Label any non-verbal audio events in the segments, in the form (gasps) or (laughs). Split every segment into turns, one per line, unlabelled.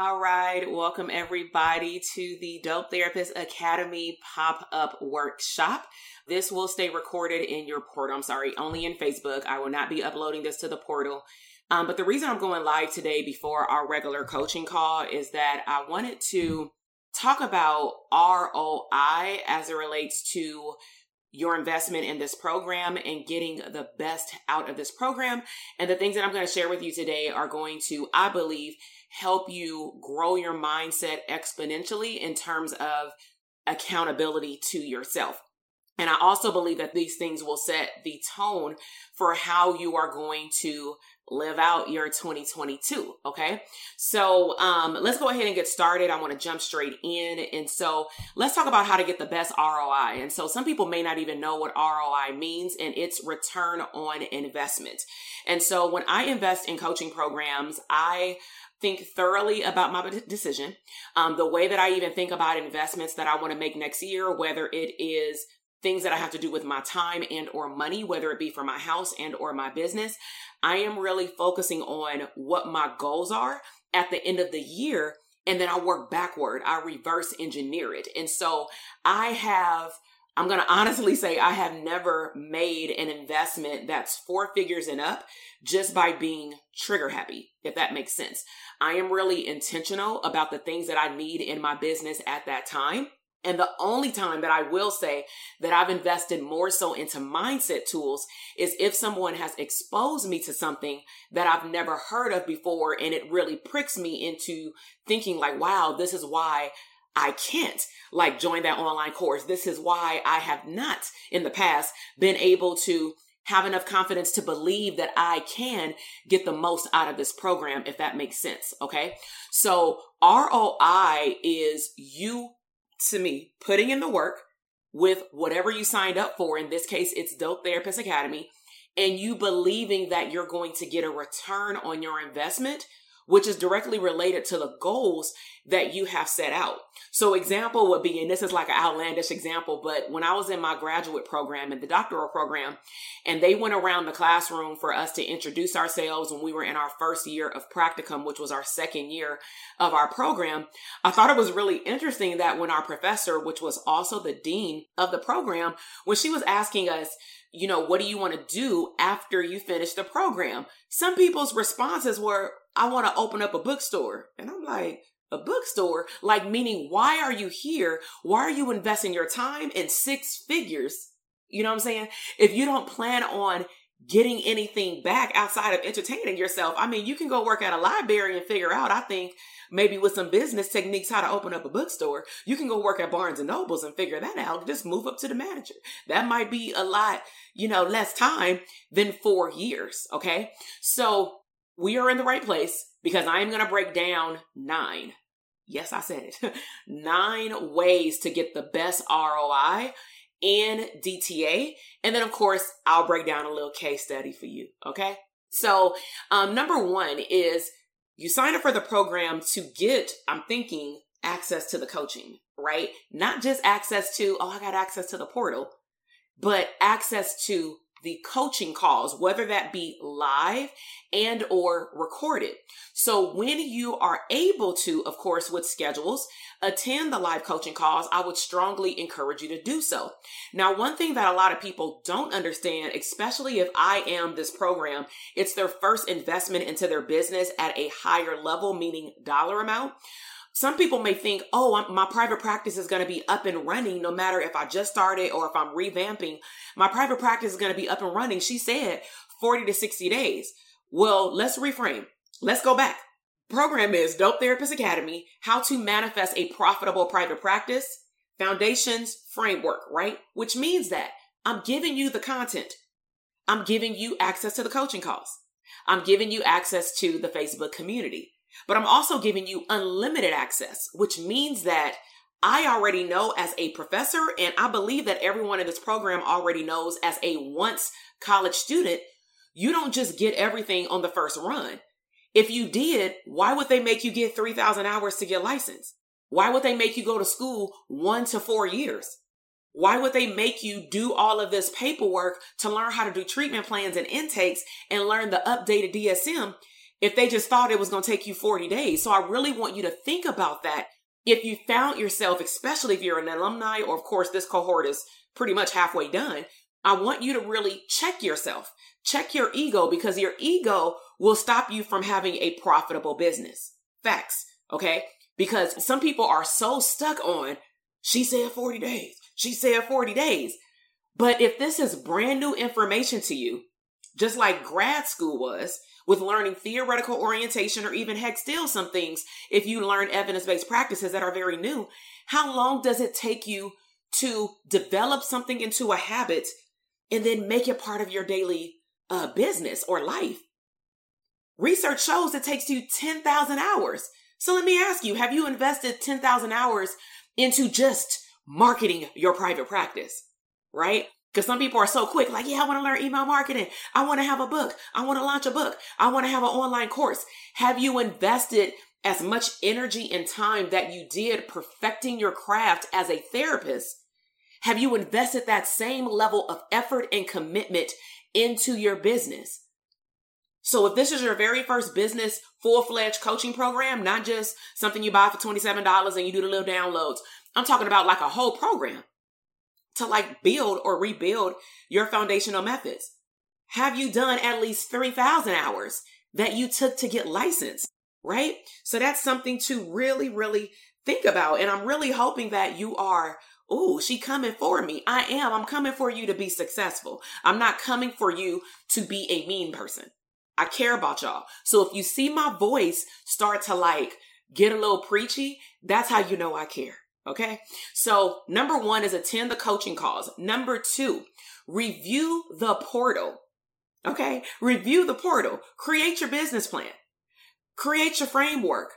All right, welcome everybody to the Dope Therapist Academy pop up workshop. This will stay recorded in your portal. I'm sorry, only in Facebook. I will not be uploading this to the portal. Um, but the reason I'm going live today before our regular coaching call is that I wanted to talk about ROI as it relates to your investment in this program and getting the best out of this program. And the things that I'm going to share with you today are going to, I believe, help you grow your mindset exponentially in terms of accountability to yourself. And I also believe that these things will set the tone for how you are going to live out your 2022. Okay. So, um, let's go ahead and get started. I want to jump straight in. And so let's talk about how to get the best ROI. And so some people may not even know what ROI means and it's return on investment. And so when I invest in coaching programs, I think thoroughly about my decision. Um, the way that I even think about investments that I want to make next year, whether it is things that I have to do with my time and or money, whether it be for my house and or my business, I am really focusing on what my goals are at the end of the year. And then I work backward. I reverse engineer it. And so I have I'm going (laughs) to honestly say I have never made an investment that's four figures and up just by being trigger happy, if that makes sense. I am really intentional about the things that I need in my business at that time. And the only time that I will say that I've invested more so into mindset tools is if someone has exposed me to something that I've never heard of before and it really pricks me into thinking like, wow, this is why I can't like join that online course. This is why I have not in the past been able to have enough confidence to believe that I can get the most out of this program, if that makes sense. Okay. So ROI is you, to me, putting in the work with whatever you signed up for. In this case, it's Dope Therapist Academy and you believing that you're going to get a return on your investment which is directly related to the goals that you have set out. So example would be, and this is like an outlandish example, but when I was in my graduate program and the doctoral program, and they went around the classroom for us to introduce ourselves when we were in our first year of practicum, which was our second year of our program, I thought it was really interesting that when our professor, which was also the dean of the program, when she was asking us, you know, what do you want to do after you finish the program? Some people's responses were, I want to open up a bookstore. And I'm like, a bookstore? Like, meaning, why are you here? Why are you investing your time in six figures? You know what I'm saying? If you don't plan on getting anything back outside of entertaining yourself, I mean, you can go work at a library and figure out, I think, maybe with some business techniques, how to open up a bookstore. You can go work at Barnes and Nobles and figure that out. Just move up to the manager. That might be a lot, you know, less time than four years. Okay. So we are in the right place because I am going to break down nine. Yes, I said it. (laughs) nine ways to get the best ROI in DTA. And then, of course, I'll break down a little case study for you. Okay. So, um, number one is you sign up for the program to get, I'm thinking, access to the coaching, right? Not just access to, oh, I got access to the portal, but access to the coaching calls whether that be live and or recorded. So when you are able to of course with schedules attend the live coaching calls i would strongly encourage you to do so. Now one thing that a lot of people don't understand especially if i am this program it's their first investment into their business at a higher level meaning dollar amount some people may think, oh, my private practice is going to be up and running no matter if I just started or if I'm revamping. My private practice is going to be up and running. She said 40 to 60 days. Well, let's reframe. Let's go back. Program is Dope Therapist Academy, how to manifest a profitable private practice, foundations framework, right? Which means that I'm giving you the content. I'm giving you access to the coaching calls. I'm giving you access to the Facebook community. But I'm also giving you unlimited access, which means that I already know as a professor, and I believe that everyone in this program already knows as a once college student, you don't just get everything on the first run. If you did, why would they make you get 3,000 hours to get licensed? Why would they make you go to school one to four years? Why would they make you do all of this paperwork to learn how to do treatment plans and intakes and learn the updated DSM if they just thought it was going to take you 40 days. So I really want you to think about that. If you found yourself, especially if you're an alumni, or of course, this cohort is pretty much halfway done, I want you to really check yourself, check your ego, because your ego will stop you from having a profitable business. Facts. Okay. Because some people are so stuck on, she said 40 days. She said 40 days. But if this is brand new information to you, just like grad school was, with learning theoretical orientation or even heck still some things if you learn evidence-based practices that are very new. How long does it take you to develop something into a habit and then make it part of your daily uh, business or life? Research shows it takes you 10,000 hours. So let me ask you have you invested 10,000 hours into just marketing your private practice right because some people are so quick, like, yeah, I want to learn email marketing. I want to have a book. I want to launch a book. I want to have an online course. Have you invested as much energy and time that you did perfecting your craft as a therapist? Have you invested that same level of effort and commitment into your business? So if this is your very first business full-fledged coaching program, not just something you buy for $27 and you do the little downloads, I'm talking about like a whole program to like build or rebuild your foundational methods? Have you done at least 3,000 hours that you took to get licensed? Right? So that's something to really, really think about. And I'm really hoping that you are Oh, she coming for me. I am. I'm coming for you to be successful. I'm not coming for you to be a mean person. I care about y'all. So if you see my voice start to like get a little preachy, that's how you know I care. Okay. So number one is attend the coaching calls. Number two, review the portal. Okay. Review the portal. Create your business plan. Create your framework.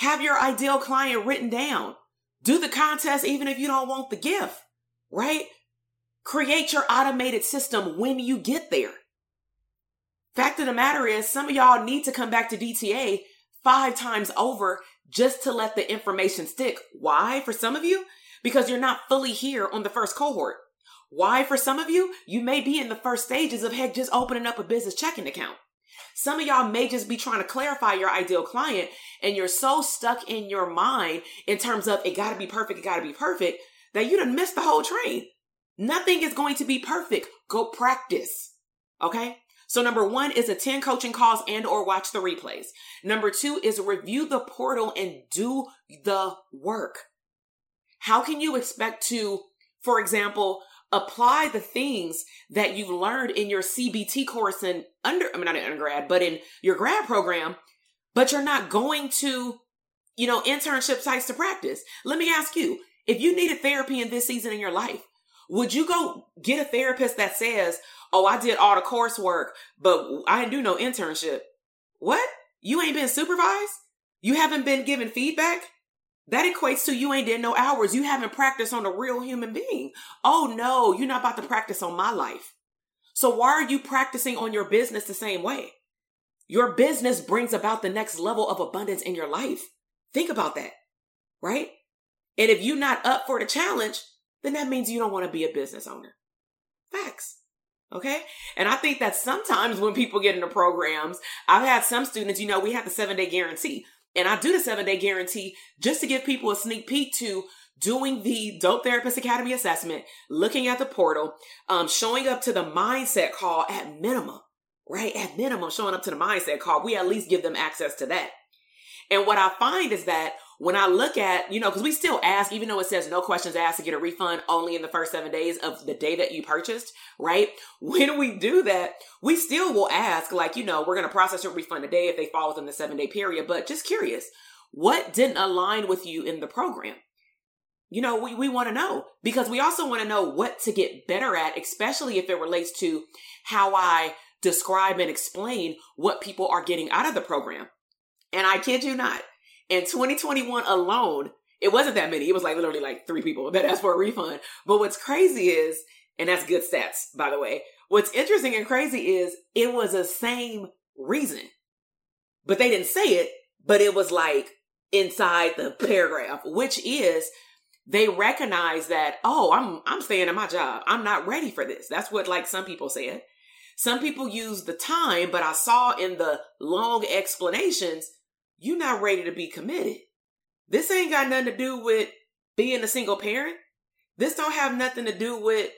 Have your ideal client written down. Do the contest even if you don't want the gift, right? Create your automated system when you get there. Fact of the matter is, some of y'all need to come back to DTA five times over just to let the information stick. Why? For some of you, because you're not fully here on the first cohort. Why? For some of you, you may be in the first stages of heck, just opening up a business checking account. Some of y'all may just be trying to clarify your ideal client and you're so stuck in your mind in terms of it gotta be perfect, it gotta be perfect that you done missed the whole train. Nothing is going to be perfect. Go practice. Okay. So number one is attend coaching calls and or watch the replays. Number two is review the portal and do the work. How can you expect to, for example, apply the things that you've learned in your CBT course in under, I mean, not in undergrad, but in your grad program, but you're not going to, you know, internship sites to practice. Let me ask you, if you needed therapy in this season in your life, would you go get a therapist that says, oh, I did all the coursework, but I didn't do no internship. What? You ain't been supervised? You haven't been given feedback? That equates to you ain't did no hours. You haven't practiced on a real human being. Oh no, you're not about to practice on my life. So why are you practicing on your business the same way? Your business brings about the next level of abundance in your life. Think about that, right? And if you're not up for the challenge, then that means you don't want to be a business owner. Facts. Okay. And I think that sometimes when people get into programs, I've had some students, you know, we have the seven day guarantee. And I do the seven day guarantee just to give people a sneak peek to doing the Dope Therapist Academy assessment, looking at the portal, um, showing up to the mindset call at minimum, right? At minimum, showing up to the mindset call. We at least give them access to that. And what I find is that when I look at, you know, because we still ask, even though it says no questions asked to get a refund only in the first seven days of the day that you purchased, right? (laughs) When we do that, we still will ask, like, you know, we're going to process your refund today if they fall within the seven day period. But just curious, what didn't align with you in the program? You know, we, we want to know because we also want to know what to get better at, especially if it relates to how I describe and explain what people are getting out of the program. And I kid you not, in 2021 alone, it wasn't that many. It was like literally like three people that asked for a refund. But what's crazy is, and that's good stats, by the way. What's interesting and crazy is it was the same reason, but they didn't say it, but it was like inside the paragraph, which is they recognize that, oh, I'm, I'm staying in my job. I'm not ready for this. That's what like some people said. Some people use the time, but I saw in the long explanations you're not ready to be committed. This ain't got nothing to do with being a single parent. This don't have nothing to do with,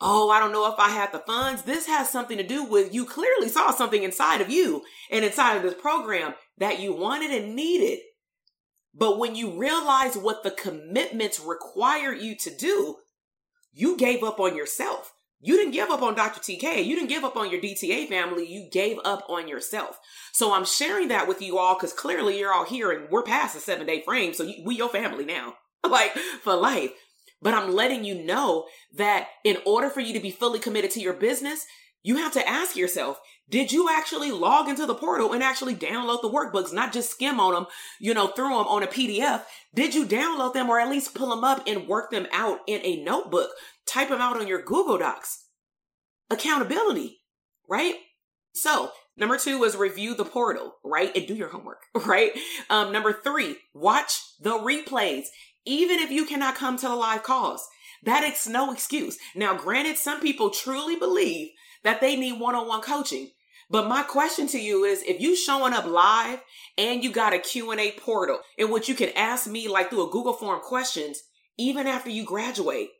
oh, I don't know if I have the funds. This has something to do with you clearly saw something inside of you and inside of this program that you wanted and needed. But when you realize what the commitments require you to do, you gave up on yourself. You didn't give up on Dr. TK. You didn't give up on your DTA family. You gave up on yourself. So I'm sharing that with you all because clearly you're all here and we're past the seven day frame. So you, we your family now, (laughs) like for life. But I'm letting you know that in order for you to be fully committed to your business, you have to ask yourself, did you actually log into the portal and actually download the workbooks, not just skim on them, you know, through them on a PDF? Did you download them or at least pull them up and work them out in a notebook? Type them out on your Google Docs. Accountability, right? So number two was review the portal, right? And do your homework, (laughs) right? Um, number three, watch the replays, even if you cannot come to the live calls. That is no excuse. Now, granted, some people truly believe that they need one-on-one coaching. But my question to you is if you showing up live and you got a Q&A portal in which you can ask me like through a Google form questions even after you graduate,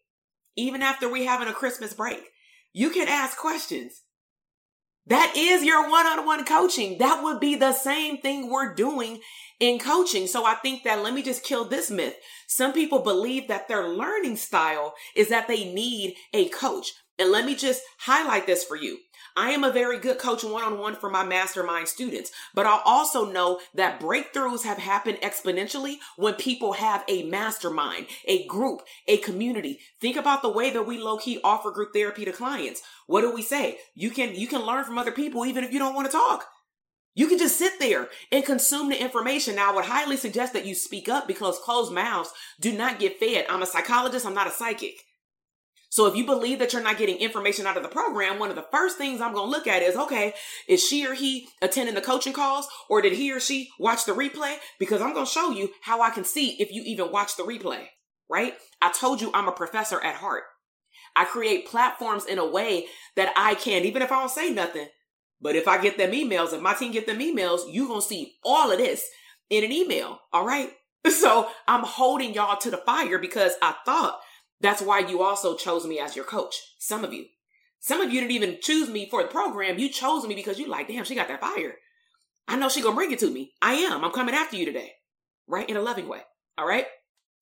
even after we having a Christmas break, you can ask questions. That is your one-on-one coaching. That would be the same thing we're doing in coaching. So I think that let me just kill this myth. Some people believe that their learning style is that they need a coach. And let me just highlight this for you. I am a very good coach one on one for my mastermind students, but I also know that breakthroughs have happened exponentially when people have a mastermind, a group, a community. Think about the way that we low key offer group therapy to clients. What do we say? You can, you can learn from other people even if you don't want to talk. You can just sit there and consume the information. Now, I would highly suggest that you speak up because closed mouths do not get fed. I'm a psychologist. I'm not a psychic. So if you believe that you're not getting information out of the program, one of the first things I'm going to look at is, okay, is she or he attending the coaching calls or did he or she watch the replay? Because I'm going to show you how I can see if you even watch the replay, right? I told you I'm a professor at heart. I create platforms in a way that I can, even if I don't say nothing, but if I get them emails, if my team get them emails, you're going to see all of this in an email. All right. (laughs) So I'm holding y'all to the fire because I thought that's why you also chose me as your coach. Some of you. Some of you didn't even choose me for the program. You chose me because you like, damn, she got that fire. I know she gonna bring it to me. I am. I'm coming after you today. Right? In a loving way. All right.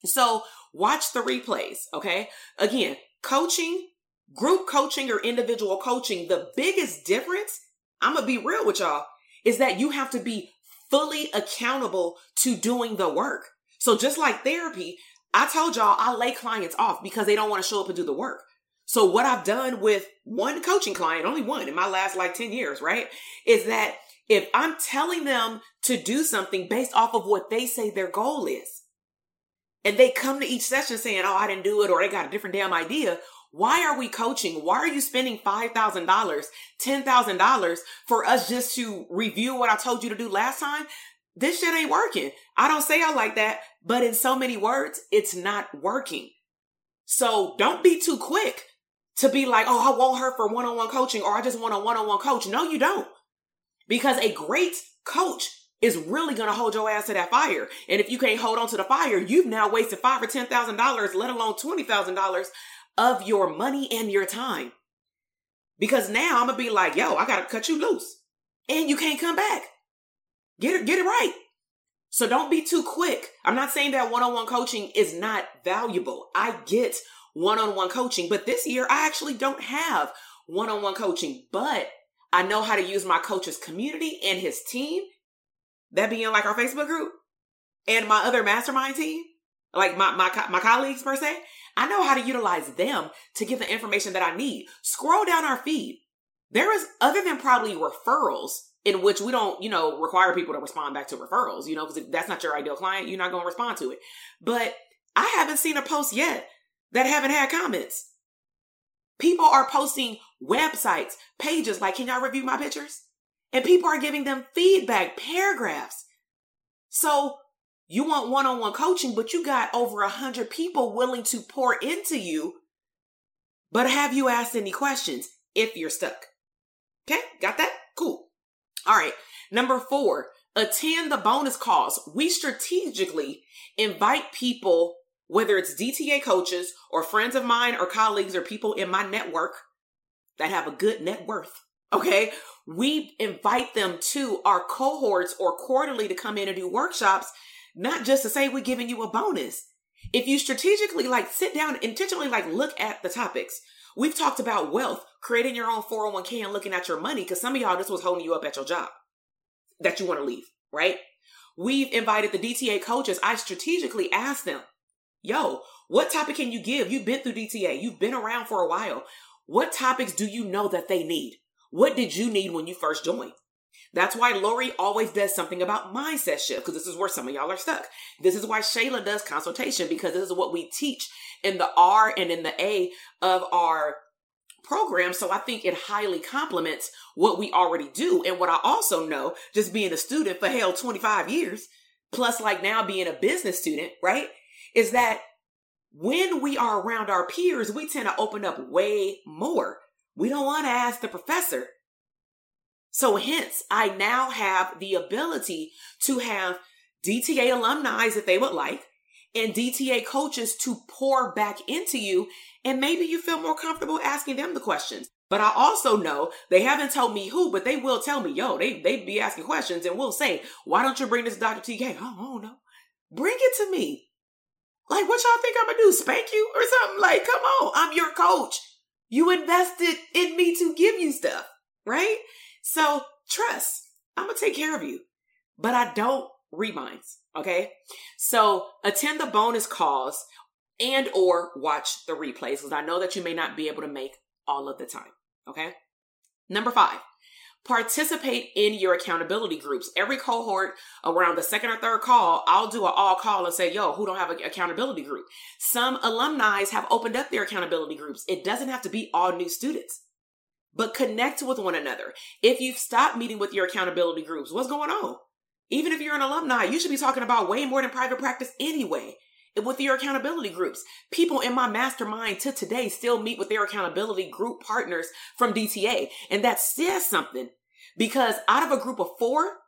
So watch the replays. Okay. Again, coaching, group coaching or individual coaching, the biggest difference, I'm gonna be real with y'all, is that you have to be fully accountable to doing the work. So just like therapy, I told y'all I lay clients off because they don't want to show up and do the work. So what I've done with one coaching client, only one in my last like 10 years, right? Is that If I'm telling them to do something based off of what they say their goal is, and they come to each session saying, Oh, I didn't do it, or they got a different damn idea, why are we coaching? Why are you spending $5,000, $10,000 for us just to review what I told you to do last time? This shit ain't working. I don't say I like that, but in so many words, it's not working. So don't be too quick to be like, oh, I want her for one on one coaching or I just want a one on one coach. No, you don't. Because a great coach is really going to hold your ass to that fire. And if you can't hold on to the fire, you've now wasted five or ten thousand dollars, let alone twenty thousand dollars of your money and your time. Because now I'm gonna be like, yo, I gotta cut you loose, and you can't come back. Get it, get it right. So don't be too quick. I'm not saying that one-on-one coaching is not valuable. I get one-on-one coaching, but this year I actually don't have one-on-one coaching, but I know how to use my coach's community and his team that being like our Facebook group and my other mastermind team, like my, my, my colleagues per se, I know how to utilize them to get the information that I need. Scroll down our feed. There is, other than probably referrals, in which we don't, you know, require people to respond back to referrals, you know, because if that's not your ideal client, you're not going to respond to it. But I haven't seen a post yet that haven't had comments. People are posting websites, pages like, can y'all review my pictures? And people are giving them feedback, paragraphs. So you want one on one coaching, but you got over a hundred people willing to pour into you. But have you asked any questions if you're stuck? Okay, got that? Cool. All right. Number four, attend the bonus calls. We strategically invite people, whether it's DTA coaches or friends of mine or colleagues or people in my network that have a good net worth. Okay we invite them to our cohorts or quarterly to come in and do workshops, not just to say we're giving you a bonus. If you strategically like sit down, intentionally like look at the topics. We've talked about wealth, creating your own 401k and looking at your money because some of y'all, this was holding you up at your job that you want to leave, right? We've invited the DTA coaches. I strategically asked them, yo, what topic can you give? You've been through DTA. You've been around for a while. What topics do you know that they need? What did you need when you first joined? That's why Lori always does something about mindset shift because this is where some of y'all are stuck. This is why Shayla does consultation because this is what we teach in the R and in the A of our program. So I think it highly complements what we already do. And what I also know, just being a student for hell 25 years, plus like now being a business student, right? Is that when we are around our peers, we tend to open up way more. We don't want to ask the professor. So hence, I now have the ability to have DTA alumni if they would like and DTA coaches to pour back into you. And maybe you feel more comfortable asking them the questions. But I also know they haven't told me who, but they will tell me, yo, they, they be asking questions and we'll say, why don't you bring this Dr. TK? Oh, I don't know. Bring it to me. Like, what y'all think I'm gonna do? Spank you or something? Like, come on, I'm your coach. You invested in me to give you stuff, right? So trust, I'm gonna take care of you, but I don't reminds. Okay. So attend the bonus calls and or watch the replays because I know that you may not be able to make all of the time. Okay. Number five, participate in your accountability groups. Every cohort around the second or third call, I'll do an all call and say, yo, who don't have an accountability group? Some alumni have opened up their accountability groups. It doesn't have to be all new students, but connect with one another. If you've stopped meeting with your accountability groups, what's going on? Even if you're an alumni, you should be talking about way more than private practice anyway with your accountability groups. People in my mastermind to today still meet with their accountability group partners from DTA. And that says something because out of a group of four,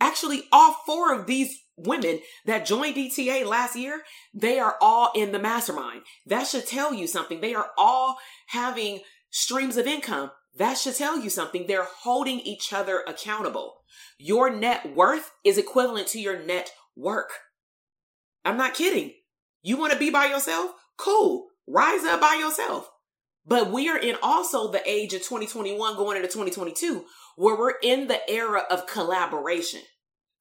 actually all four of these women that joined DTA last year, they are all in the mastermind. That should tell you something. They are all having streams of income. That should tell you something. They're holding each other accountable. Your net worth is equivalent to your net work. I'm not kidding. You want to be by yourself? Cool. Rise up by yourself. But we are in also the age of 2021 going into 2022 where we're in the era of collaboration.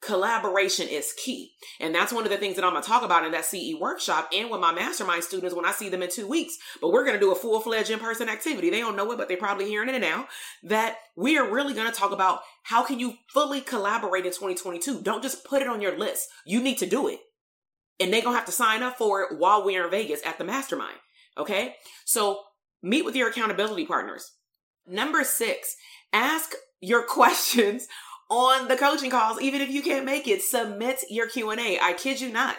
Collaboration is key. And that's one of the things that I'm going to talk about in that CE workshop and with my mastermind students when I see them in two weeks. But we're going to do a full fledged in person activity. They don't know it, but they're probably hearing it now that we are really going to talk about how can you fully collaborate in 2022. Don't just put it on your list. You need to do it. And they're going to have to sign up for it while we're in Vegas at the mastermind. Okay. So meet with your accountability partners. Number six, ask your (laughs) questions on the coaching calls, even if you can't make it, submit your Q&A. I kid you not.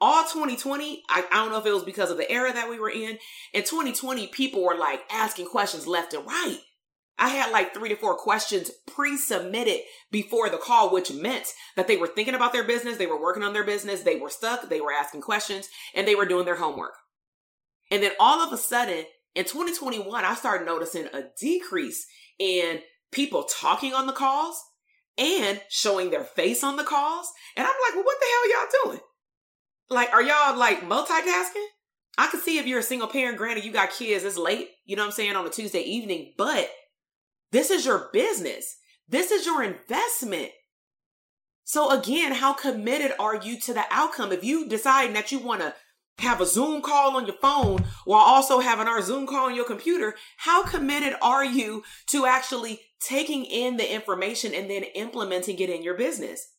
All 2020, I, I don't know if it was because of the era that we were in. In 2020, people were like asking questions left and right. I had like three to four questions pre-submitted before the call, which meant that they were thinking about their business, they were working on their business, they were stuck, they were asking questions, and they were doing their homework. And then all of a sudden, in 2021, I started noticing a decrease in people talking on the calls and showing their face on the calls. And I'm like, well, what the hell y'all doing? Like, are y'all like multitasking? I can see if you're a single parent, granted, you got kids, it's late, you know what I'm saying, on a Tuesday evening, but this is your business. This is your investment. So again, how committed are you to the outcome? If you decide that you want to have a Zoom call on your phone while also having our Zoom call on your computer, how committed are you to actually taking in the information and then implementing it in your business?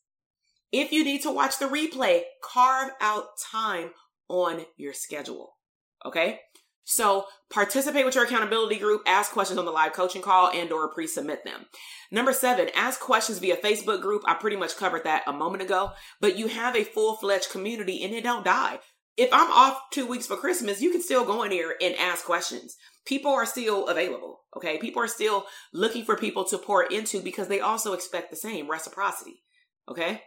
If you need to watch the replay, carve out time on your schedule. Okay. So participate with your accountability group, ask questions on the live coaching call and or pre-submit them. Number seven, ask questions via Facebook group. I pretty much covered that a moment ago, but you have a full-fledged community and it don't die if I'm off two weeks for Christmas, you can still go in here and ask questions. People are still available. Okay. People are still looking for people to pour into because they also expect the same reciprocity. Okay.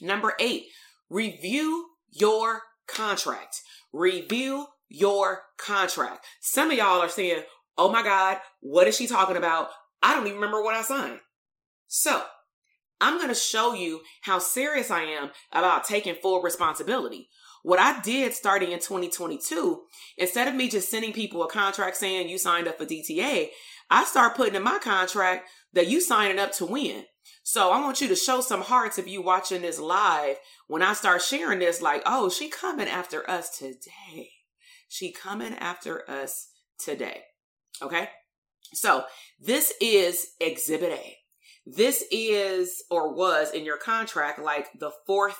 Number eight, review your contract. Review your contract. Some of y'all are saying, Oh my God, what is she talking about? I don't even remember what I signed. So I'm going to show you how serious I am about taking full responsibility. What I did starting in 2022, instead of me just sending people a contract saying you signed up for DTA, I start putting in my contract that you signing up to win. So I want you to show some hearts if you watching this live when I start sharing this, like, oh, she coming after us today. She coming after us today. Okay. So this is exhibit A. This is or was in your contract like the fourth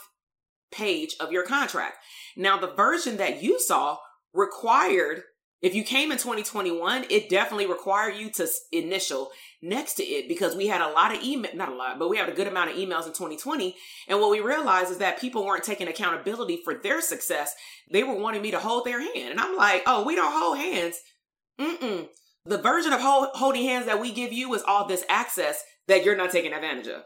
page of your contract. Now, the version that you saw required, if you came in 2021, it definitely required you to initial next to it because we had a lot of email, not a lot, but we had a good amount of emails in 2020. And what we realized is that people weren't taking accountability for their success. They were wanting me to hold their hand. And I'm like, oh, we don't hold hands. Mm-mm. The version of hold, holding hands that we give you is all this access that you're not taking advantage of.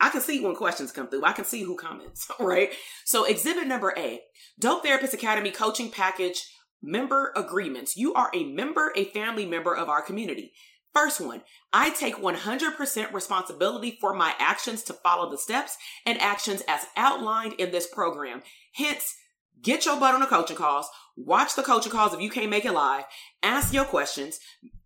I can see when questions come through. I can see who comments, (laughs) right? So exhibit number A, Dope Therapist Academy coaching package member agreements. You are a member, a family member of our community. First one, I take 100% responsibility for my actions to follow the steps and actions as outlined in this program. Hence, get your butt on the coaching calls, watch the coaching calls if you can't make it live, ask your questions,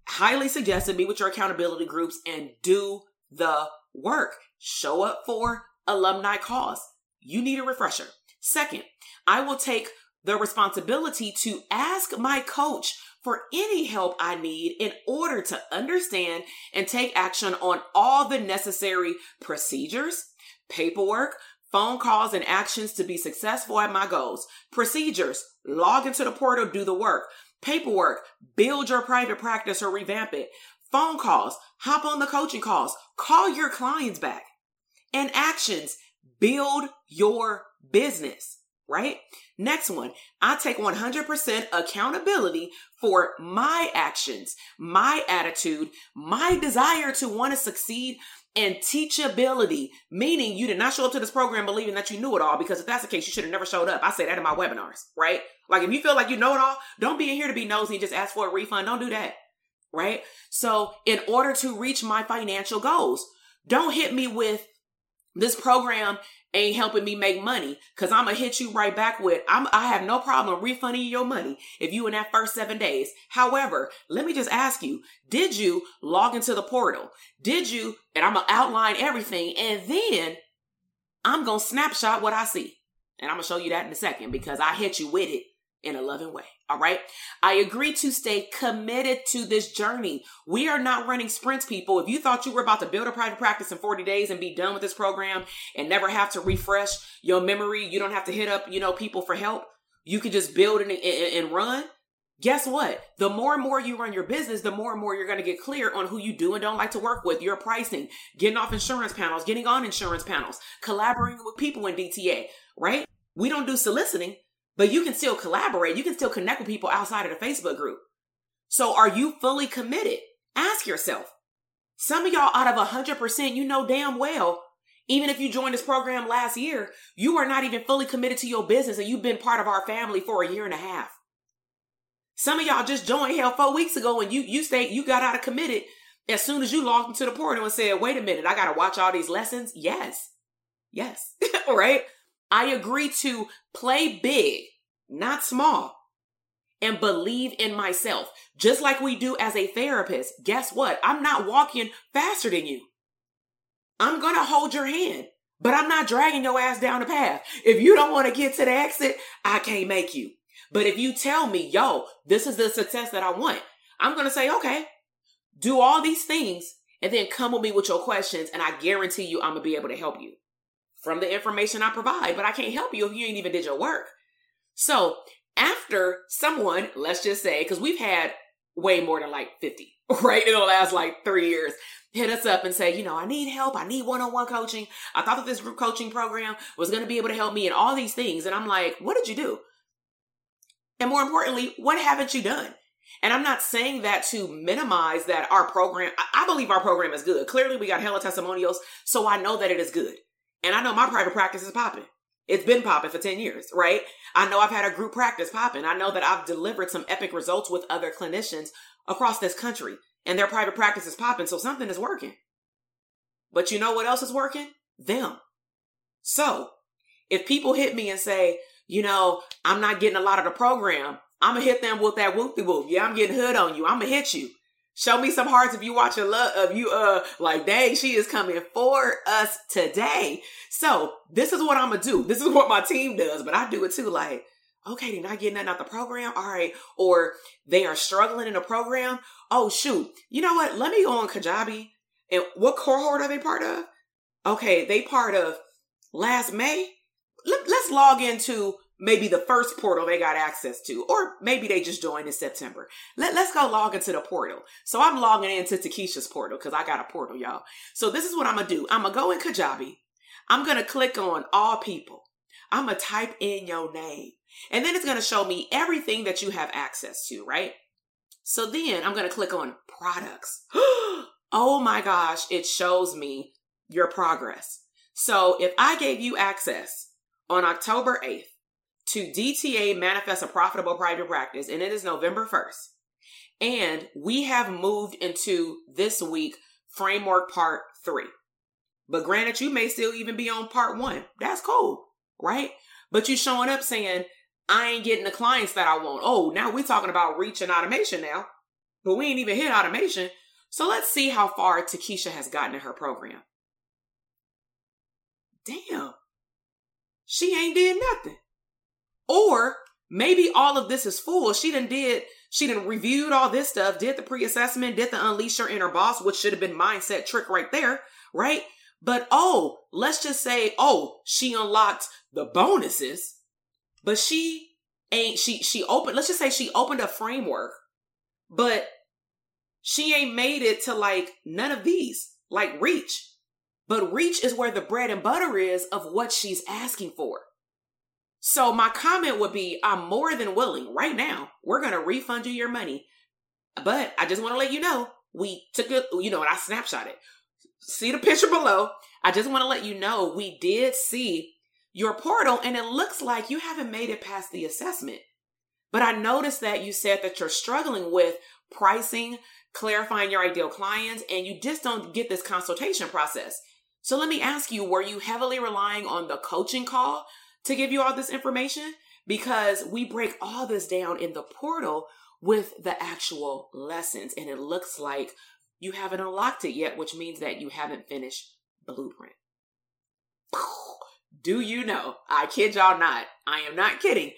highly suggested be with your accountability groups and do the work show up for alumni cause. You need a refresher. Second, I will take the responsibility to ask my coach for any help I need in order to understand and take action on all the necessary procedures, paperwork, phone calls, and actions to be successful at my goals. Procedures, log into the portal, do the work. Paperwork, build your private practice or revamp it. Phone calls, hop on the coaching calls, call your clients back and actions. Build your business, right? Next one, I take 100% accountability for my actions, my attitude, my desire to want to succeed and teachability, meaning you did not show up to this program believing that you knew it all because if that's the case, you should have never showed up. I say that in my webinars, right? Like if you feel like you know it all, don't be in here to be nosy and just ask for a refund. Don't do that, right? So in order to reach my financial goals, don't hit me with this program ain't helping me make money because I'm gonna hit you right back with I'm I have no problem refunding your money if you in that first seven days. However, let me just ask you, did you log into the portal? Did you, and I'm gonna outline everything, and then I'm to snapshot what I see. And I'm to show you that in a second because I hit you with it in a loving way. All right. I agree to stay committed to this journey. We are not running sprints, people. If you thought you were about to build a private practice in 40 days and be done with this program and never have to refresh your memory, you don't have to hit up, you know, people for help. You can just build and, and, and run. Guess what? The more and more you run your business, the more and more you're going to get clear on who you do and don't like to work with, your pricing, getting off insurance panels, getting on insurance panels, collaborating with people in DTA, right? We don't do soliciting, but you can still collaborate. You can still connect with people outside of the Facebook group. So are you fully committed? Ask yourself. Some of y'all out of 100%, you know damn well, even if you joined this program last year, you are not even fully committed to your business and you've been part of our family for a year and a half. Some of y'all just joined hell four weeks ago and you, you stayed, you got out of committed as soon as you logged into the portal and said, wait a minute, I got to watch all these lessons. Yes. Yes. (laughs) right. I agree to play big, not small, and believe in myself. Just like we do as a therapist. Guess what? I'm not walking faster than you. I'm going to hold your hand, but I'm not dragging your ass down the path. If you don't want to get to the exit, I can't make you. But if you tell me, yo, this is the success that I want, I'm going to say, okay, do all these things and then come with me with your questions. And I guarantee you, I'm going to be able to help you from the information I provide, but I can't help you if you ain't even did your work. So after someone, let's just say, because we've had way more than like 50, (laughs) right? In the last like three years, hit us up and say, you know, I need help. I need one-on-one coaching. I thought that this group coaching program was going to be able to help me and all these things. And I'm like, what did you do? And more importantly, what haven't you done? And I'm not saying that to minimize that our program, I believe our program is good. Clearly, we got hella testimonials, so I know that it is good. And I know my private practice is popping. It's been popping for 10 years, right? I know I've had a group practice popping. I know that I've delivered some epic results with other clinicians across this country and their private practice is popping. So something is working. But you know what else is working? Them. So if people hit me and say, you know, I'm not getting a lot of the program, I'm gonna hit them with that whoopty whoop. Yeah, I'm getting hood on you. I'm gonna hit you. Show me some hearts if you watching love of you uh like dang she is coming for us today. So this is what I'm gonna do. This is what my team does, but I do it too. Like, okay, they're not getting that out the program. All right. Or they are struggling in a program. Oh shoot. You know what? Let me go on Kajabi. And what cohort are they part of? Okay, they part of last May. Let, let's log into maybe the first portal they got access to, or maybe they just joined in September. Let, let's go log into the portal. So I'm logging into Takesha's portal because I got a portal, y'all. So this is what I'm gonna do. I'm gonna go in Kajabi. I'm gonna click on all people. I'm gonna type in your name. And then it's gonna show me everything that you have access to, right? So then I'm gonna click on products. (gasps) oh my gosh, it shows me your progress. So if I gave you access on October 8th, to DTA Manifest a Profitable Private Practice, and it is November 1st. And we have moved into this week framework part three. But granted, you may still even be on part one. That's cool, right? But you showing up saying, I ain't getting the clients that I want. Oh, now we're talking about reach and automation now, but we ain't even hit automation. So let's see how far Takesha has gotten in her program. Damn. She ain't did nothing. Or maybe all of this is full. She didn't did, she didn't reviewed all this stuff, did the pre-assessment, did the unleash your inner boss, which should have been mindset trick right there, right? But oh, let's just say, oh, she unlocked the bonuses, but she ain't, she, she opened, let's just say she opened a framework, but she ain't made it to like none of these, like reach. But reach is where the bread and butter is of what she's asking for. So my comment would be, I'm more than willing right now. We're going to refund you your money. But I just want to let you know, we took it, you know, and I snapshot it. See the picture below. I just want to let you know we did see your portal and it looks like you haven't made it past the assessment. But I noticed that you said that you're struggling with pricing, clarifying your ideal clients, and you just don't get this consultation process. So let me ask you, were you heavily relying on the coaching call to give you all this information because we break all this down in the portal with the actual lessons. And it looks like you haven't unlocked it yet, which means that you haven't finished blueprint. do you know? I kid y'all not. I am not kidding.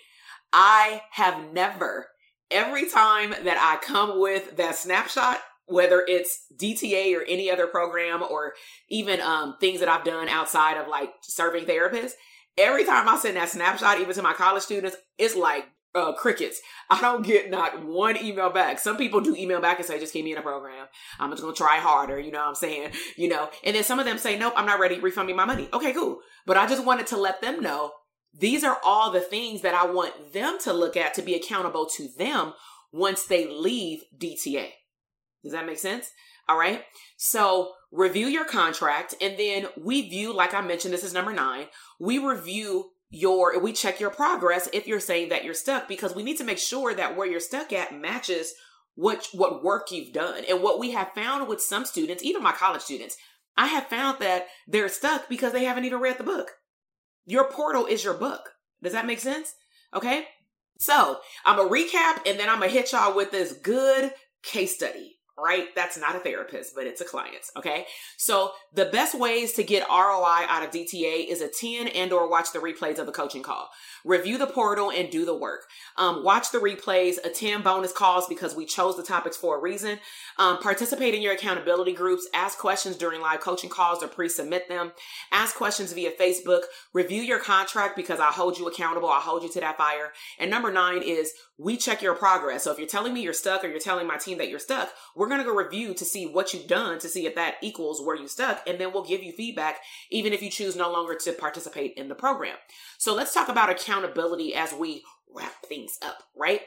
I have never, every time that I come with that snapshot, whether it's DTA or any other program or even um, things that I've done outside of like serving therapists, every time I send that snapshot, even to my college students, it's like uh, crickets. (laughs) I don't get not one email back. Some people do email back and say, just keep me in a program. I'm just going to try harder. You know what I'm saying? You know, and then some of them say, nope, I'm not ready. Refund me my money. Okay, cool. But I just wanted to let them know these are all the things that I want them to look at to be accountable to them once they leave DTA. Does that make sense? All right. So review your contract and then we view, like I mentioned, this is number nine. We review your, we check your progress if you're saying that you're stuck because we need to make sure that where you're stuck at matches what, what work you've done. And what we have found with some students, even my college students, I have found that they're stuck because they haven't even read the book. Your portal is your book. Does that make sense? Okay. So I'm gonna recap and then I'm gonna hit y'all with this good case study right? That's not a therapist, but it's a client. Okay. So the best ways to get ROI out of DTA is attend and or watch the replays of the coaching call. Review the portal and do the work. Um, watch the replays, attend bonus calls because we chose the topics for a reason. Um, participate in your accountability groups. Ask questions during live coaching calls or pre-submit them. Ask questions via Facebook. Review your contract because I hold you accountable. I hold you to that fire. And number nine is we check your progress. So if you're telling me you're stuck or you're telling my team that you're stuck, we're going to go review to see what you've done to see if that equals where you stuck. And then we'll give you feedback, even if you choose no longer to participate in the program. So let's talk about accountability as we wrap things up, right?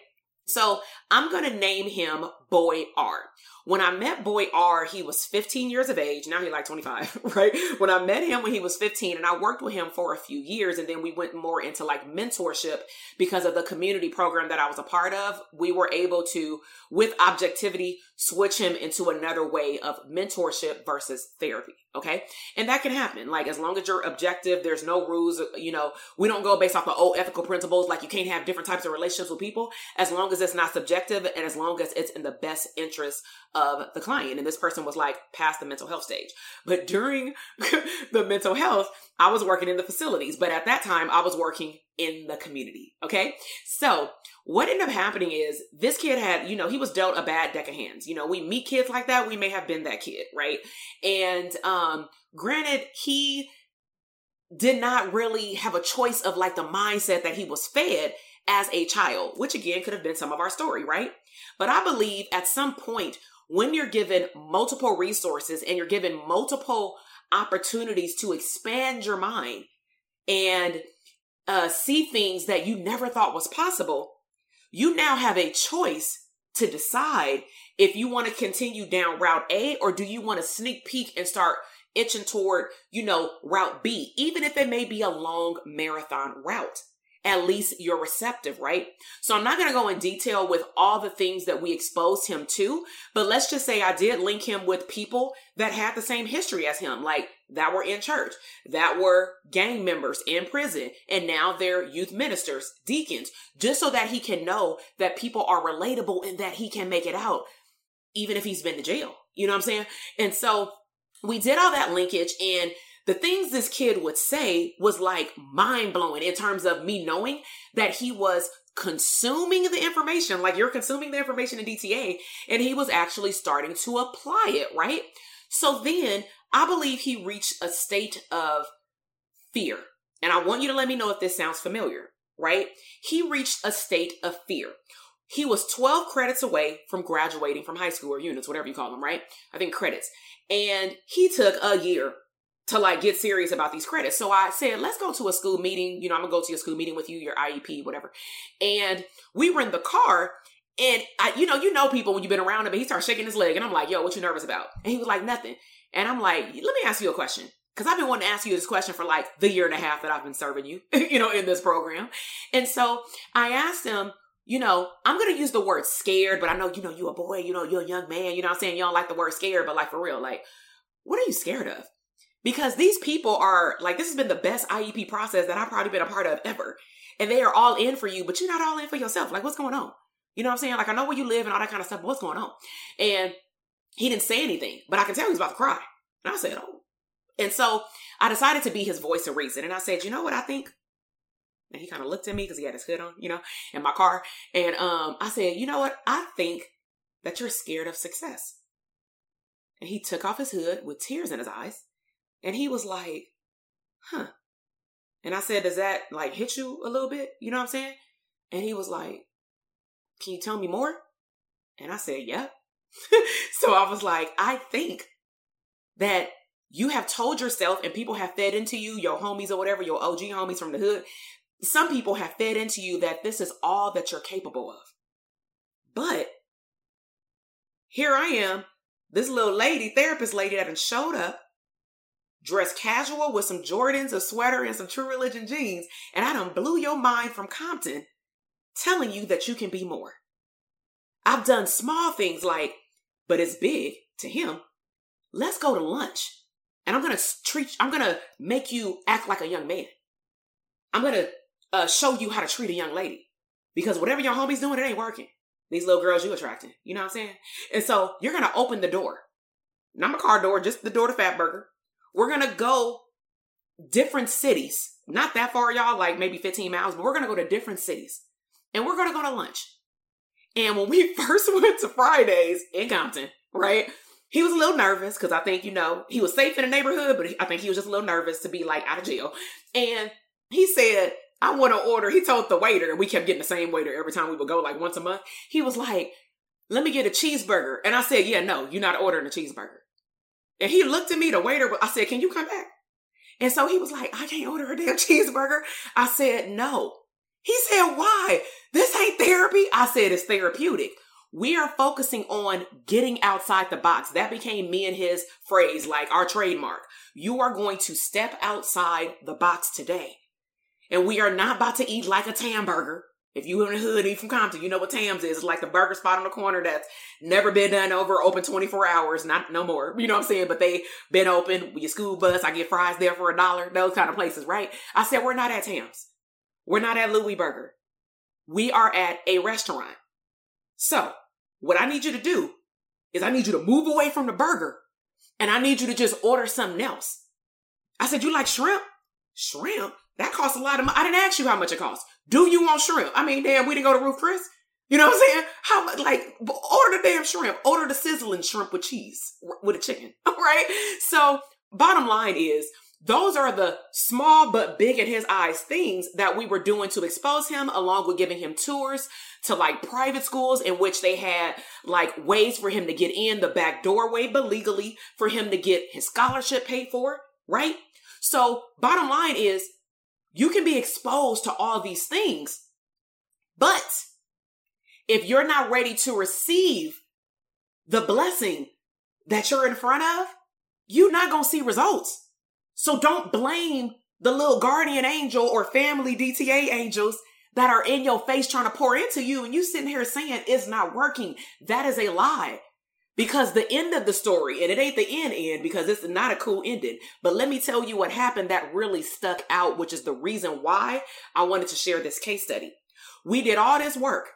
So I'm going to name him Boy R. When I met Boy R, he was 15 years of age. Now he's like 25, (laughs) right? When I met him when he was 15 and I worked with him for a few years and then we went more into like mentorship because of the community program that I was a part of, we were able to, with objectivity, switch him into another way of mentorship versus therapy. Okay. And that can happen. Like, as long as you're objective, there's no rules. You know, we don't go based off the old ethical principles. Like, you can't have different types of relationships with people as long as it's not subjective and as long as it's in the best interest of the client. And this person was like past the mental health stage. But during (laughs) the mental health, I was working in the facilities. But at that time, I was working in the community. Okay. So what ended up happening is this kid had, you know, he was dealt a bad deck of hands. You know, we meet kids like that. We may have been that kid, right? And, um, granted, he did not really have a choice of like the mindset that he was fed as a child, which again could have been some of our story, right? But I believe at some point when you're given multiple resources and you're given multiple opportunities to expand your mind and uh, see things that you never thought was possible, you now have a choice to decide if you want to continue down route A or do you want to sneak peek and start itching toward, you know, route B, even if it may be a long marathon route at least you're receptive, right? So I'm not going to go in detail with all the things that we exposed him to, but let's just say I did link him with people that had the same history as him, like that were in church, that were gang members in prison, and now they're youth ministers, deacons, just so that he can know that people are relatable and that he can make it out, even if he's been to jail. You know what I'm saying? And so we did all that linkage and the things this kid would say was like mind blowing in terms of me knowing that he was consuming the information, like you're consuming the information in DTA, and he was actually starting to apply it, right? So then I believe he reached a state of fear. And I want you to let me know if this sounds familiar, right? He reached a state of fear. He was 12 credits away from graduating from high school or units, whatever you call them, right? I think credits. And he took a year to like get serious about these credits. So I said, let's go to a school meeting. You know, I'm gonna go to your school meeting with you, your IEP, whatever. And we were in the car and I, you know, you know people when you've been around him, but he starts shaking his leg and I'm like, yo, what you nervous about? And he was like, nothing. And I'm like, let me ask you a question. Cause I've been wanting to ask you this question for like the year and a half that I've been serving you, (laughs) you know, in this program. And so I asked him, you know, I'm to use the word scared, but I know, you know, you a boy, you know, you're a young man, you know I'm saying? You don't like the word scared, but like for real, like, what are you scared of? Because these people are like this has been the best IEP process that I've probably been a part of ever. And they are all in for you, but you're not all in for yourself. Like, what's going on? You know what I'm saying? Like, I know where you live and all that kind of stuff, what's going on? And he didn't say anything, but I can tell he was about to cry. And I said, Oh, And so I decided to be his voice of reason. And I said, you know what I think? And he kind of looked at me because he had his hood on, you know, in my car. And um, I said, you know what? I think that you're scared of success. And he took off his hood with tears in his eyes. And he was like, huh. And I said, does that like hit you a little bit? You know what I'm saying? And he was like, can you tell me more? And I said, yeah. (laughs) so I was like, I think that you have told yourself and people have fed into you, your homies or whatever, your OG homies from the hood. Some people have fed into you that this is all that you're capable of. But here I am, this little lady, therapist lady that showed up, dressed casual with some Jordans, a sweater, and some True Religion jeans, and I done blew your mind from Compton telling you that you can be more. I've done small things like, but it's big to him. Let's go to lunch. And I'm to treat, I'm to make you act like a young man. I'm to uh, show you how to treat a young lady. Because whatever your homie's doing, it ain't working. These little girls you attracting. You know what I'm saying? And so you're to open the door. Not my car door, just the door to Fatburger. We're going to go different cities. Not that far, y'all, like maybe 15 miles, but we're going to go to different cities. And we're going to go to lunch. And when we (laughs) first went to Fridays in Compton, right? He was a little nervous because I think, you know, he was safe in the neighborhood, but I think he was just a little nervous to be like out of jail. And he said, I want to order. He told the waiter, and we kept getting the same waiter every time we would go, like once a month. He was like, let me get a cheeseburger. And I said, yeah, no, you're not ordering a cheeseburger. And he looked at me, the waiter, I said, can you come back? And so he was like, I can't order a damn (laughs) cheeseburger. I said, no. He said, why? This ain't therapy. I said, it's therapeutic. We are focusing on getting outside the box. That became me and his phrase, like our trademark. You are going to step outside the box today. And we are not about to eat like a Tam burger. If you in the hood, eat from Compton, you know what Tam's is. It's like the burger spot on the corner that's never been done over, open 24 hours, not no more. You know what I'm saying? But they been open with your school bus. I get fries there for a dollar. Those kind of places, right? I said, we're not at Tam's. We're not at Louis Burger. We are at a restaurant. So what I need you to do is I need you to move away from the burger and I need you to just order something else. I said, you like shrimp? Shrimp? That costs a lot of money. I didn't ask you how much it costs. Do you want shrimp? I mean, damn, we didn't go to Ruth Chris. You know what I'm saying? How much, like, order the damn shrimp. Order the sizzling shrimp with cheese, with a chicken. (laughs) Right? So, bottom line is, those are the small but big in his eyes things that we were doing to expose him, along with giving him tours to like private schools in which they had like ways for him to get in the back doorway, but legally for him to get his scholarship paid for, right? So, bottom line is, you can be exposed to all these things, but if you're not ready to receive the blessing that you're in front of, you're not going to see results. So don't blame the little guardian angel or family DTA angels that are in your face trying to pour into you and you sitting here saying it's not working. That is a lie. Because the end of the story, and it ain't the end end because it's not a cool ending. But let me tell you what happened that really stuck out, which is the reason why I wanted to share this case study. We did all this work.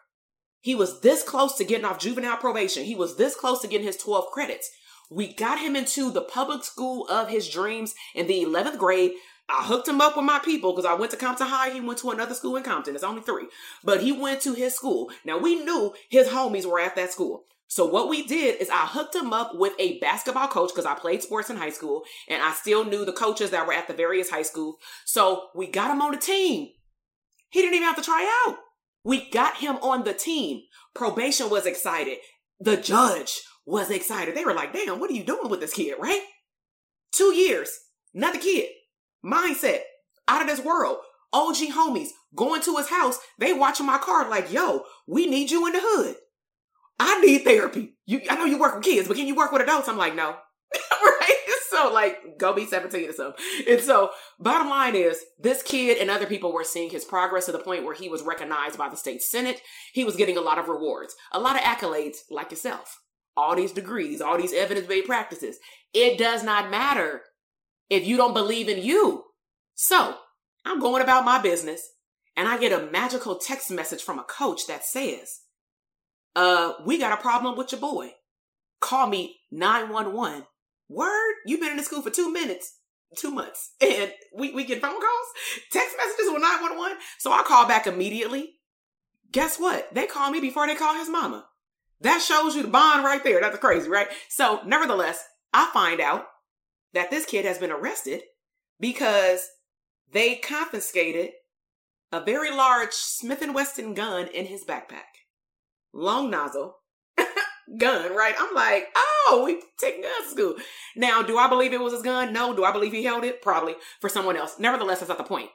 He was this close to getting off juvenile probation. He was this close to getting his 12 credits. We got him into the public school of his dreams in the 11th grade. I hooked him up with my people because I went to Compton High. He went to another school in Compton. It's only three, but he went to his school. Now we knew his homies were at that school. So what we did is I hooked him up with a basketball coach because I played sports in high school and I still knew the coaches that were at the various high schools. So we got him on the team. He didn't even have to try out. We got him on the team. Probation was excited. The judge was excited. They were like, damn, what are you doing with this kid, right? Two years, another kid, mindset, out of this world. OG homies going to his house. They watching my car like, yo, we need you in the hood. I need therapy. You, I know you work with kids, but can you work with adults? I'm like, no. (laughs) right? So like, go be 17 or something. And so bottom line is this kid and other people were seeing his progress to the point where he was recognized by the state senate. He was getting a lot of rewards, a lot of accolades like yourself all these degrees, all these evidence based practices. It does not matter if you don't believe in you. So I'm going about my business and I get a magical text message from a coach that says, uh, we got a problem with your boy. Call me 911. Word? You've been in the school for two minutes. two months. (laughs) And we, we get phone calls, text messages with 911. So I call back immediately. Guess what? They call me before they call his mama. That shows you the bond right there. That's crazy, right? So nevertheless, I find out that this kid has been arrested because they confiscated a very large Smith & Wesson gun in his backpack. Long nozzle, (laughs) gun, right? I'm like, oh, we take guns to school. Now, do I believe it was his gun? No. Do I believe he held it? Probably for someone else. Nevertheless, that's not the point.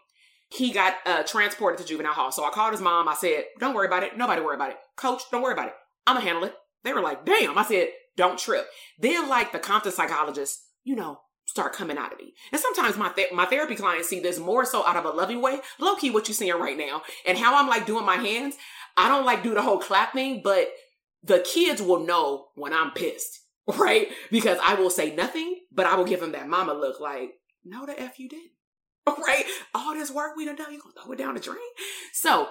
He got uh, transported to juvenile hall. So I called his mom. I said, don't worry about it. Nobody worry about it. Coach, don't worry about it. I'm going to handle it. They were like, damn. I said, don't trip. Then, like the Compton psychologist, you know, start coming out of me. And sometimes my th- my therapy clients see this more so out of a loving way, low key what you're seeing right now, and how I'm like doing my hands. I don't like do the whole clap thing, but the kids will know when I'm pissed, (laughs) right? Because I will say nothing, but I will give them that mama look like, no, the F you did. (laughs) Right? All this work we done done, you gonna throw it down the drain? So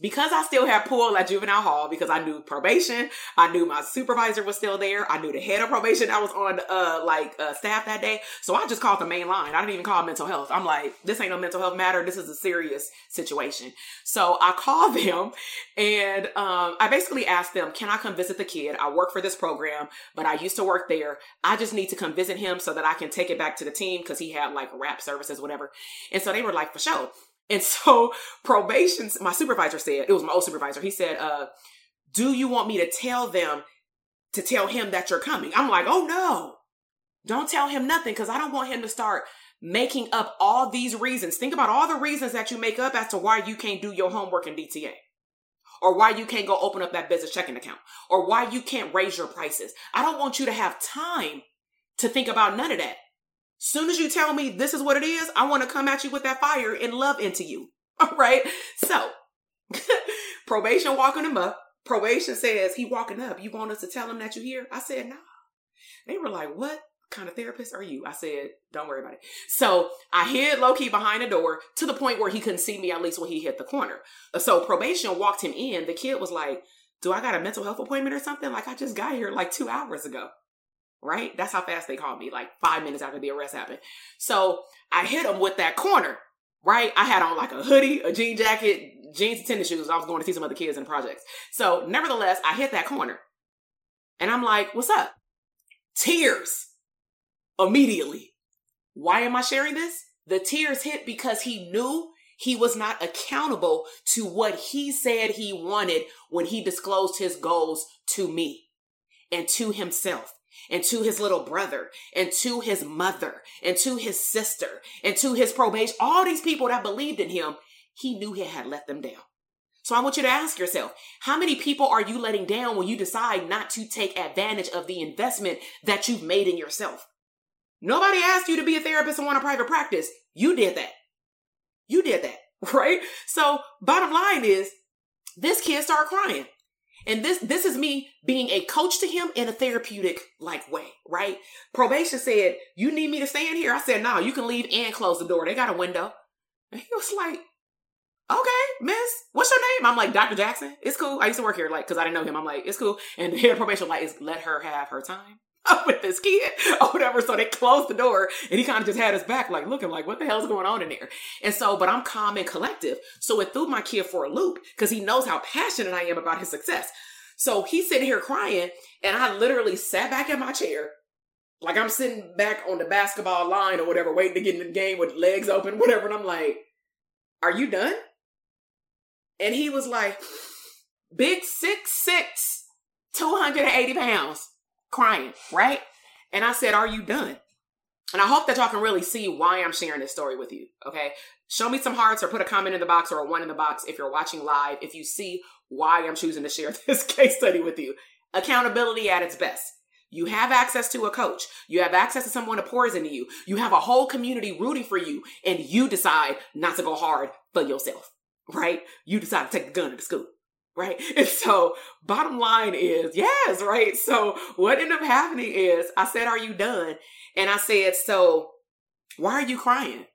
because I still had pool at juvenile hall because I knew probation, I knew my supervisor was still there, I knew the head of probation I was on uh like uh, staff that day. So I just called the main line. I didn't even call mental health. I'm like, this ain't no mental health matter. This is a serious situation. So I called (laughs) them and um I basically asked them, "Can I come visit the kid? I work for this program, but I used to work there. I just need to come visit him so that I can take it back to the team because he had like wrap services whatever." And so they were like, "For sure." And so (laughs) probation, my supervisor said, it was my old supervisor. He said, uh, do you want me to tell them to tell him that you're coming? I'm like, oh no, don't tell him nothing. Cause I don't want him to start making up all these reasons. Think about all the reasons that you make up as to why you can't do your homework in DTA or why you can't go open up that business checking account or why you can't raise your prices. I don't want you to have time to think about none of that. Soon as you tell me this is what it is, I want to come at you with that fire and love into you. (laughs) All right. So (laughs) probation walking him up. Probation says he walking up. You want us to tell him that you're here? I said. Nah. They were like, what kind of therapist are you? I said, don't worry about it. So I hid low key behind the door to the point where he couldn't see me at least when he hit the corner. So probation walked him in. The kid was like, do I got a mental health appointment or something? Like I just got here like two hours ago right? That's how fast they called me, like five minutes after the arrest happened. So I hit him with that corner, right? I had on like a hoodie, a jean jacket, jeans and tennis shoes. I was going to see some other kids in the projects. So nevertheless, I hit that corner. And I'm like, what's up? Tears immediately. Why am I sharing this? The tears hit because he knew he was not accountable to what he said he wanted when he disclosed his goals to me and to himself and to his little brother and to his mother and to his sister and to his probation, all these people that believed in him, he knew he had let them down. So I want you to ask yourself, how many people are you letting down when you decide not to take advantage of the investment that you've made in yourself? Nobody asked you to be a therapist and want a private practice. You did that. You did that, (laughs) right? So bottom line is this kid started crying. And this this is me being a coach to him in a therapeutic like way, right? Probation said, "You need me to stay in here." I said, "No, you can leave and close the door. They got a window." And he was like, "Okay, miss, what's your name?" I'm like, "Dr. Jackson. It's cool. I used to work here, like, because I didn't know him. I'm like, it's cool." And the head of probation like, "Is let her have her time." (laughs) with this kid or whatever. So they closed the door and he kind of just had his back, like looking like, what the hell's going on in there? And so, but I'm calm and collective. So it threw my kid for a loop because he knows how passionate I am about his success. So he's sitting here crying and I literally sat back in my chair. Like I'm sitting back on the basketball line or whatever, waiting to get in the game with legs open, whatever. And I'm like, are you done? And he was like, big six, six, 280 pounds crying, right? And I said, Are you done? And I hope that y'all can really see why I'm sharing this story with you. Okay. Show me some hearts or put a comment in the box or a one in the box if you're watching live, if you see why I'm choosing to share (laughs) this case study with you. Accountability at its best. You have access to a coach. You have access to someone that pours into you. You have a whole community rooting for you, and you decide not to go hard for yourself, right? You decide to take the gun to the school right? (laughs) And so, bottom line is, yes, right? So, what ended up happening is I said, Are you done? And I said, So, why are you crying?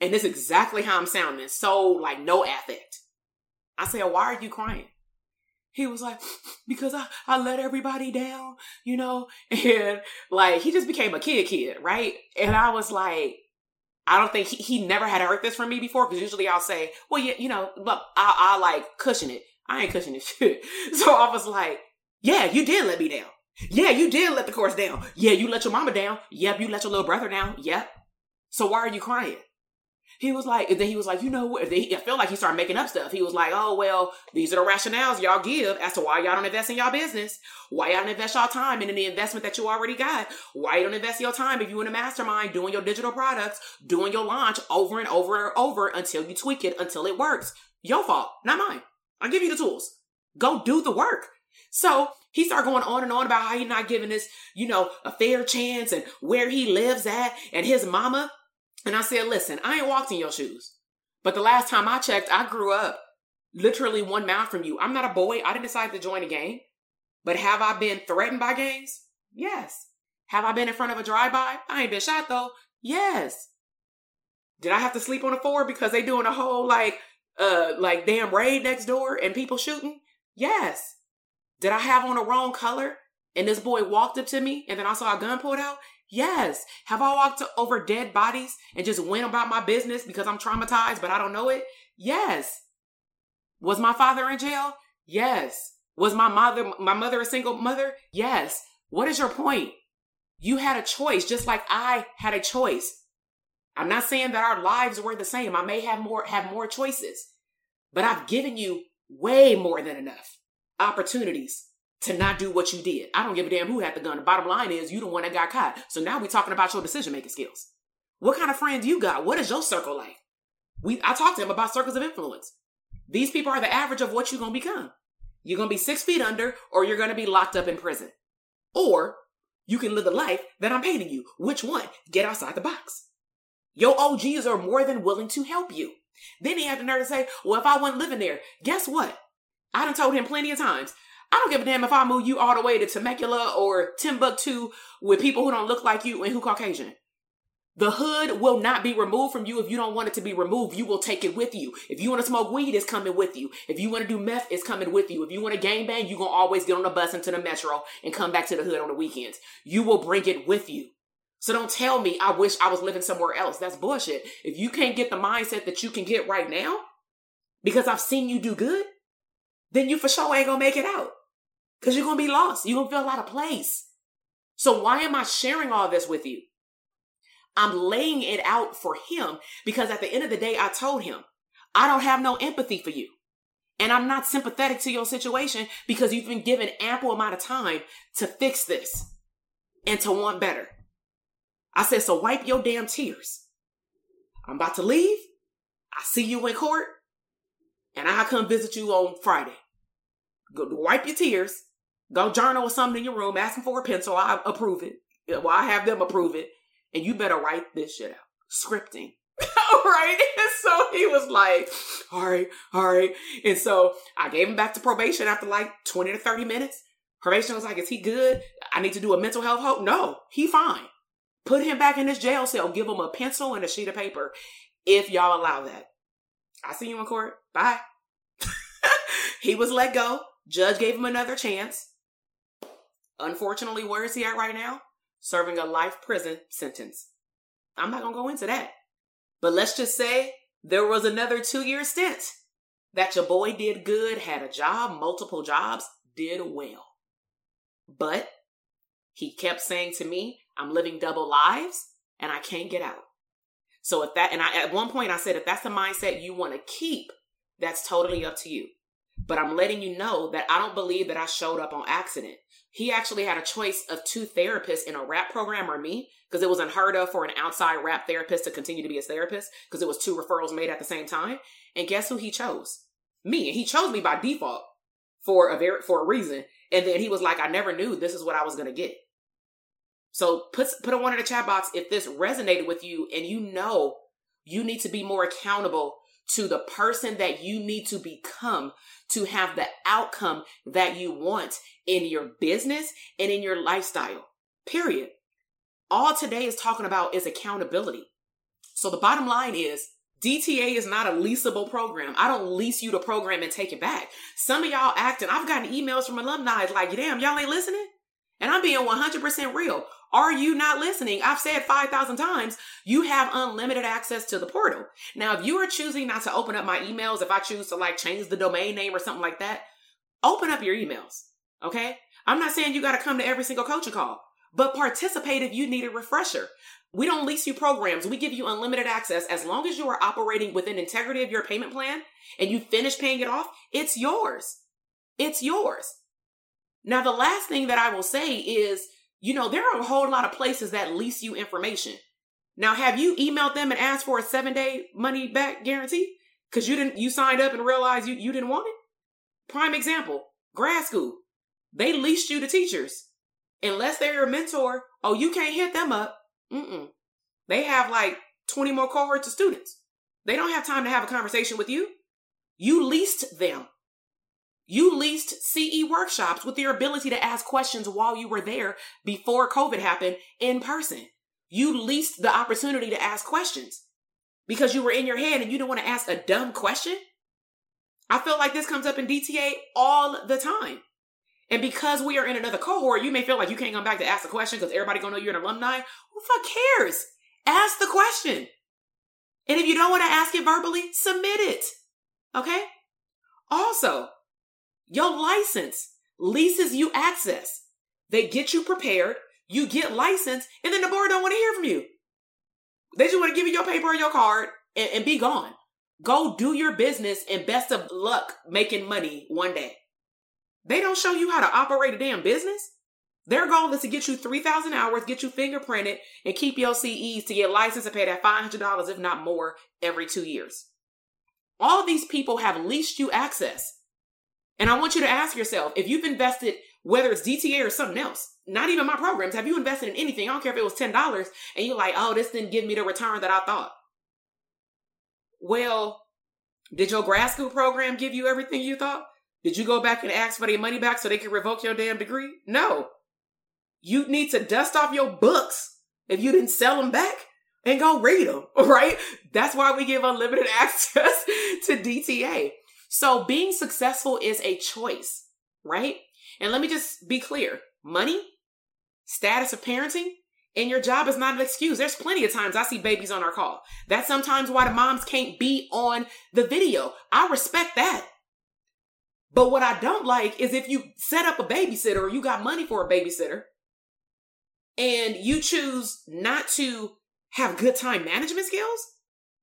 And this is exactly how I'm sounding. So, like, no affect. I said, Why are you crying? He was like, (laughs) because I, I let everybody down, you know? (laughs) And like, he just became a kid kid, right? And I was like, I don't think he, he never had heard this from me before because usually I'll say, well, yeah, you know, but I'll, I'll like cushion it. I ain't cushioning this (laughs) shit. So I was like, yeah, you did let me down. Yeah, you did let the course down. Yeah, you let your mama down. Yep, you let your little brother down. Yep. So why are you crying? He was like, and then he was like, you know what? I feel like he started making up stuff. He was like, oh, well, these are the rationales y'all give as to why y'all don't invest in y'all business. Why y'all don't invest y'all time in the investment that you already got. Why you don't invest your time if you in a mastermind doing your digital products, doing your launch over and over and over until you tweak it, until it works. Your fault, not mine. I'll give you the tools. Go do the work. So he started going on and on about how he's not giving this, you know, a fair chance and where he lives at and his mama and I said, listen, I ain't walked in your shoes. But the last time I checked, I grew up literally one mile from you. I'm not a boy. I didn't decide to join a gang. But have I been threatened by gangs? Yes. Have I been in front of a drive-by? I ain't been shot though. Yes. Did I have to sleep on the floor because they doing a whole like uh like damn raid next door and people shooting? Yes. Did I have on the wrong color and this boy walked up to me and then I saw a gun pulled out? Yes. Have I walked over dead bodies and just went about my business because I'm traumatized, but I don't know it? Yes. Was my father in jail? Yes. Was my mother my mother a single mother? Yes. What is your point? You had a choice just like I had a choice. I'm not saying that our lives were the same. I may have more have more choices. But I've given you way more than enough opportunities to not do what you did. I don't give a damn who had the gun. The bottom line is you the one that got caught. So now we're talking about your decision making skills. What kind of friends you got? What is your circle like? We I talked to him about circles of influence. These people are the average of what you're gonna become. You're gonna be six feet under, or you're gonna be locked up in prison. Or you can live the life that I'm painting you. Which one? Get outside the box. Your OGs are more than willing to help you. Then he had the nerve to say, Well, if I wasn't living there, guess what? I done told him plenty of times. I don't give a damn if I move you all the way to Temecula or Timbuktu with people who don't look like you and who Caucasian. The hood will not be removed from you if you don't want it to be removed. You will take it with you. If you want to smoke weed, it's coming with you. If you want to do meth, it's coming with you. If you want to gang bang, you're going to always get on the bus into the metro and come back to the hood on the weekends. You will bring it with you. So don't tell me I wish I was living somewhere else. That's bullshit. If you can't get the mindset that you can get right now, because I've seen you do good, then you for sure ain't gonna make it out because you're to be lost. You're to feel out of place. So why am I sharing all this with you? I'm laying it out for him because at the end of the day, I told him, I don't have no empathy for you. And I'm not sympathetic to your situation because you've been given ample amount of time to fix this and to want better. I said, so wipe your damn tears. I'm about to leave. I see you in court and I'll come visit you on Friday. Go wipe your tears Go journal or something in your room, asking for a pencil. I approve it. Well, I have them approve it. And you better write this shit out. Scripting. (laughs) right? And so he was like, all right, all right. And so I gave him back to probation after like 20 to 30 minutes. Probation was like, is he good? I need to do a mental health hope. No, he fine. Put him back in his jail cell. Give him a pencil and a sheet of paper if y'all allow that. I see you in court. Bye. (laughs) he was let go. Judge gave him another chance. Unfortunately, where is he at right now? Serving a life prison sentence. I'm not going to go into that. But let's just say there was another two year stint that your boy did good, had a job, multiple jobs, did well. But he kept saying to me, I'm living double lives and I can't get out. So if that, and I, at one point I said, if that's the mindset you want to keep, that's totally up to you. But I'm letting you know that I don't believe that I showed up on accident he actually had a choice of two therapists in a wrap program or me because it was unheard of for an outside wrap therapist to continue to be his therapist because it was two referrals made at the same time. And guess who he chose? Me. And he chose me by default for a very for a reason. And then he was like, I never knew this is what I was gonna get. So put put a one in the chat box if this resonated with you and you know you need to be more accountable to the person that you need to become to have the outcome that you want in your business and in your lifestyle. Period. All today is talking about is accountability. So the bottom line is DTA is not a leasable program. I don't lease you the program and take it back. Some of y'all acting, I've gotten emails from alumni like, damn, y'all ain't listening. And I'm being 100% real. Are you not listening? I've said 5,000 times, you have unlimited access to the portal. Now, if you are choosing not to open up my emails, if I choose to like change the domain name or something like that, open up your emails. Okay. I'm not saying you got to come to every single coaching call, but participate if you need a refresher. We don't lease you programs. We give you unlimited access. As long as you are operating within integrity of your payment plan and you finish paying it off, it's yours. It's yours. Now, the last thing that I will say is, you know, there are a whole lot of places that lease you information. Now, have you emailed them and asked for a seven day money back guarantee? Cause you didn't, you signed up and realized you, you didn't want it? Prime example, grad school. They leased you to teachers. Unless they're your mentor, oh, you can't hit them up. Mm-mm. They have like 20 more cohorts of students. They don't have time to have a conversation with you. You leased them. You leased CE workshops with your ability to ask questions while you were there before COVID happened in person. You leased the opportunity to ask questions because you were in your head and you didn't want to ask a dumb question. I feel like this comes up in DTA all the time. And because we are in another cohort, you may feel like you can't come back to ask a question because everybody gonna know you're an alumni. Who fuck cares? Ask the question. And if you don't want to ask it verbally, submit it. Okay? Also, your license leases you access. They get you prepared, you get licensed, and then the board don't want to hear from you. They just want to give you your paper or your card and, and be gone. Go do your business and best of luck making money one day. They don't show you how to operate a damn business. Their goal is to get you 3,000 hours, get you fingerprinted, and keep your CEs to get licensed and pay that $500, if not more, every two years. All these people have leased you access. And I want you to ask yourself if you've invested, whether it's DTA or something else, not even my programs, have you invested in anything? I don't care if it was $10 and you're like, oh, this didn't give me the return that I thought. Well, did your grad school program give you everything you thought? Did you go back and ask for their money back so they can revoke your damn degree? No. You need to dust off your books if you didn't sell them back and go read them, (laughs) right? That's why we give unlimited (laughs) access to DTA. So being successful is a choice, right? And let me just be clear money, status of parenting, and your job is not an excuse. There's plenty of times I see babies on our call. That's sometimes why the moms can't be on the video. I respect that. But what I don't like is if you set up a babysitter or you got money for a babysitter and you choose not to have good time management skills,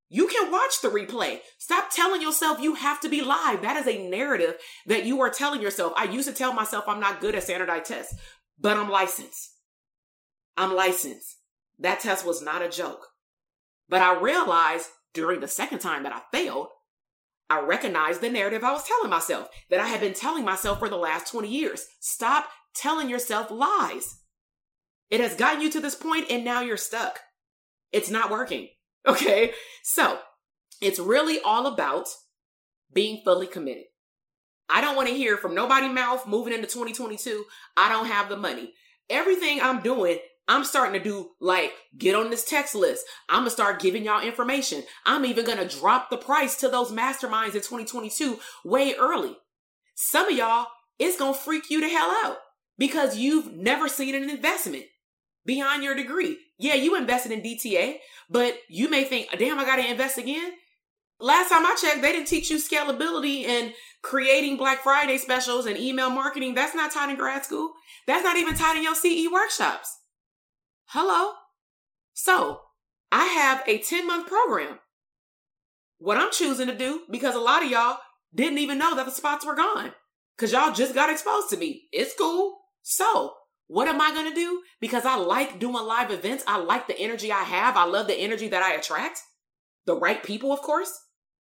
you can watch the replay. Stop telling yourself you have to be live. That is a narrative that you are telling yourself. I used to tell myself I'm not good at standardized tests, but I'm licensed. I'm licensed. That test was not a joke. But I realized during the second time that I failed, I recognized the narrative I was telling myself that I had been telling myself for the last 20 years. Stop telling yourself lies. It has gotten you to this point and now you're stuck. It's not working. Okay. So it's really all about being fully committed. I don't want to hear from nobody mouth moving into 2022. I don't have the money. Everything I'm doing I'm starting to do like get on this text list. I'm gonna start giving y'all information. I'm even gonna drop the price to those masterminds in 2022 way early. Some of y'all, it's gonna freak you the hell out because you've never seen an investment beyond your degree. Yeah, you invested in DTA, but you may think, damn, I gotta invest again. Last time I checked, they didn't teach you scalability and creating Black Friday specials and email marketing. That's not taught in grad school. That's not even taught in your CE workshops. Hello? So, I have a 10 month program. What I'm choosing to do, because a lot of y'all didn't even know that the spots were gone, because y'all just got exposed to me. It's cool. So, what am I going to do? Because I like doing live events. I like the energy I have. I love the energy that I attract. The right people, of course.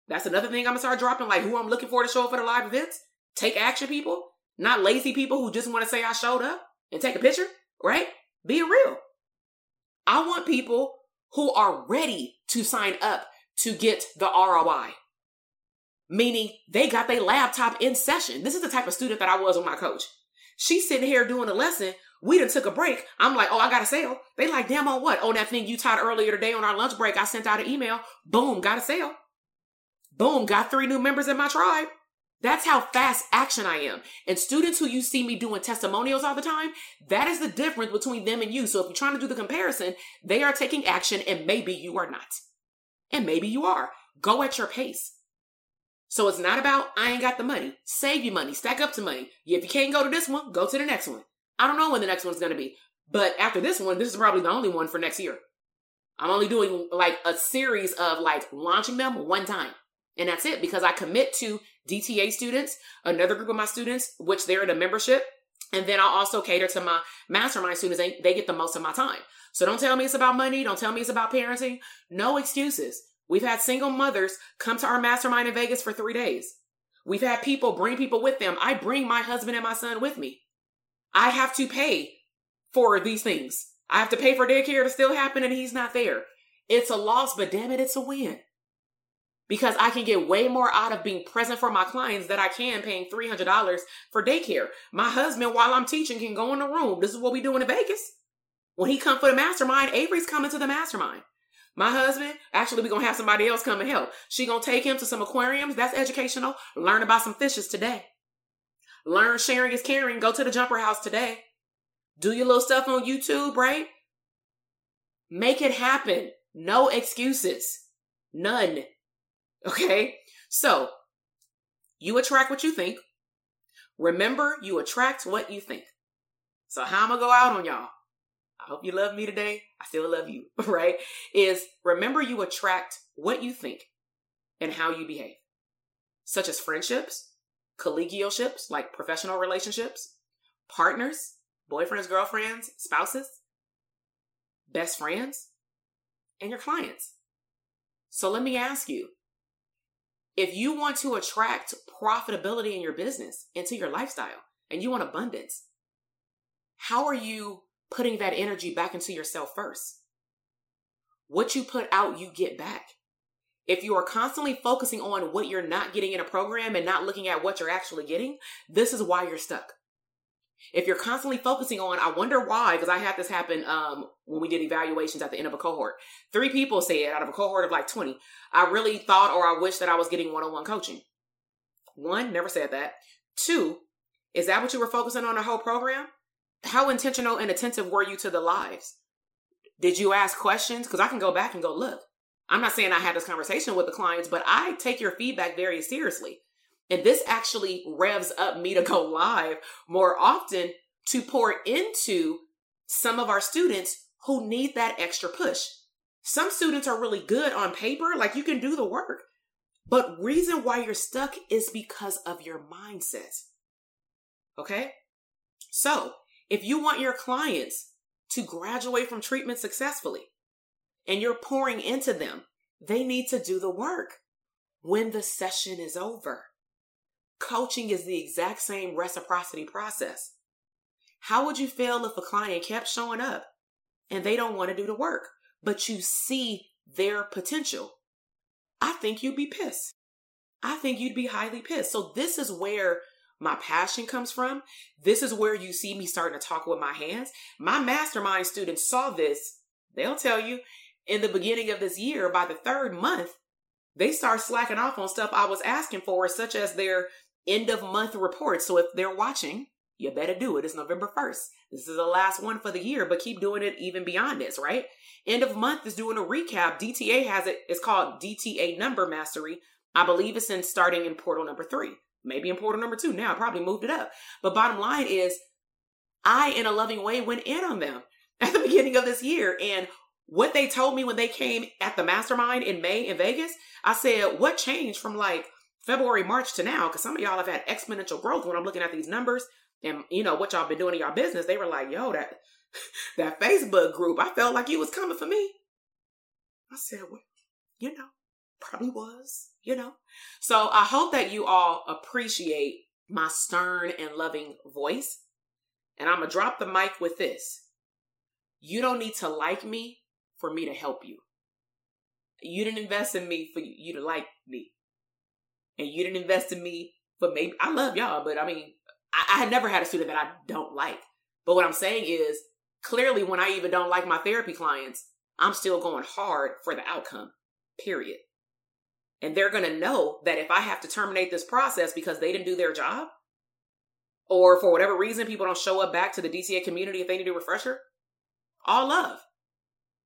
That's another thing I'm going to start dropping, like who I'm looking for to show up for the live events. Take action people, not lazy people who just want to say I showed up and take a picture, right? Be real. I want people who are ready to sign up to get the ROI. Meaning they got their laptop in session. This is the type of student that I was with my coach. She's sitting here doing a lesson. We done took a break. I'm like, oh, I got a sale. They like, damn on what? Oh, that thing you taught earlier today on our lunch break. I sent out an email. Boom, got a sale. Boom, got three new members in my tribe. That's how fast action I am. And students who you see me doing testimonials all the time, that is the difference between them and you. So if you're trying to do the comparison, they are taking action and maybe you are not. And maybe you are. Go at your pace. So it's not about I ain't got the money. Save your money. Stack up to money. If you can't go to this one, go to the next one. I don't know when the next one's to be. But after this one, this is probably the only one for next year. I'm only doing like a series of like launching them one time. And that's it because I commit to DTA students, another group of my students, which they're in a membership. And then I'll also cater to my mastermind students. They, they get the most of my time. So don't tell me it's about money. Don't tell me it's about parenting. No excuses. We've had single mothers come to our mastermind in Vegas for three days. We've had people bring people with them. I bring my husband and my son with me. I have to pay for these things. I have to pay for daycare to still happen and he's not there. It's a loss, but damn it, it's a win because I can get way more out of being present for my clients than I can paying $300 for daycare. My husband, while I'm teaching, can go in the room. This is what we do in Vegas. When he come for the mastermind, Avery's coming to the mastermind. My husband, actually, we're gonna have somebody else come and help. She gonna take him to some aquariums. That's educational. Learn about some fishes today. Learn sharing is caring. Go to the jumper house today. Do your little stuff on YouTube, right? Make it happen. No excuses. None. Okay? So, you attract what you think. Remember, you attract what you think. So, how am I'm gonna go out on y'all? I hope you love me today. I still love you, (laughs) right? Is remember you attract what you think and how you behave, such as friendships, collegialships, like professional relationships, partners, boyfriends, girlfriends, spouses, best friends, and your clients. So let me ask you if you want to attract profitability in your business into your lifestyle and you want abundance, how are you putting that energy back into yourself first? What you put out, you get back. If you are constantly focusing on what you're not getting in a program and not looking at what you're actually getting, this is why you're stuck. If you're constantly focusing on, I wonder why, because I had this happen um, when we did evaluations at the end of a cohort. Three people said out of a cohort of like 20, I really thought or I wish that I was getting one on one coaching. One, never said that. Two, is that what you were focusing on the whole program? How intentional and attentive were you to the lives? Did you ask questions? Because I can go back and go, look, I'm not saying I had this conversation with the clients, but I take your feedback very seriously. And this actually revs up me to go live more often to pour into some of our students who need that extra push. Some students are really good on paper, like you can do the work. But reason why you're stuck is because of your mindset. Okay? So, if you want your clients to graduate from treatment successfully and you're pouring into them, they need to do the work when the session is over. Coaching is the exact same reciprocity process. How would you feel if a client kept showing up and they don't want to do the work, but you see their potential? I think you'd be pissed. I think you'd be highly pissed. So, this is where my passion comes from. This is where you see me starting to talk with my hands. My mastermind students saw this. They'll tell you in the beginning of this year, by the third month, they start slacking off on stuff I was asking for, such as their end of month report. So if they're watching, you better do it. It's November 1st. This is the last one for the year, but keep doing it even beyond this, right? End of month is doing a recap. DTA has it. It's called DTA number mastery. I believe it's in starting in portal number three, maybe in portal number two. Now I probably moved it up. But bottom line is I, in a loving way, went in on them (laughs) at the beginning of this year. And what they told me when they came at the mastermind in May in Vegas, I said, what changed from like February, March to now, because some of y'all have had exponential growth when I'm looking at these numbers and you know what y'all been doing in your business. They were like, yo, that (laughs) that Facebook group, I felt like you was coming for me. I said, well, you know, probably was, you know. So I hope that you all appreciate my stern and loving voice. And I'm gonna drop the mic with this. You don't need to like me for me to help you. You didn't invest in me for you to like me and you didn't invest in me for maybe I love y'all, but I mean, I, I had never had a student that I don't like. But what I'm saying is clearly when I even don't like my therapy clients, I'm still going hard for the outcome. Period. And they're going to know that if I have to terminate this process because they didn't do their job, or for whatever reason people don't show up back to the DTA community if they need a refresher, all love.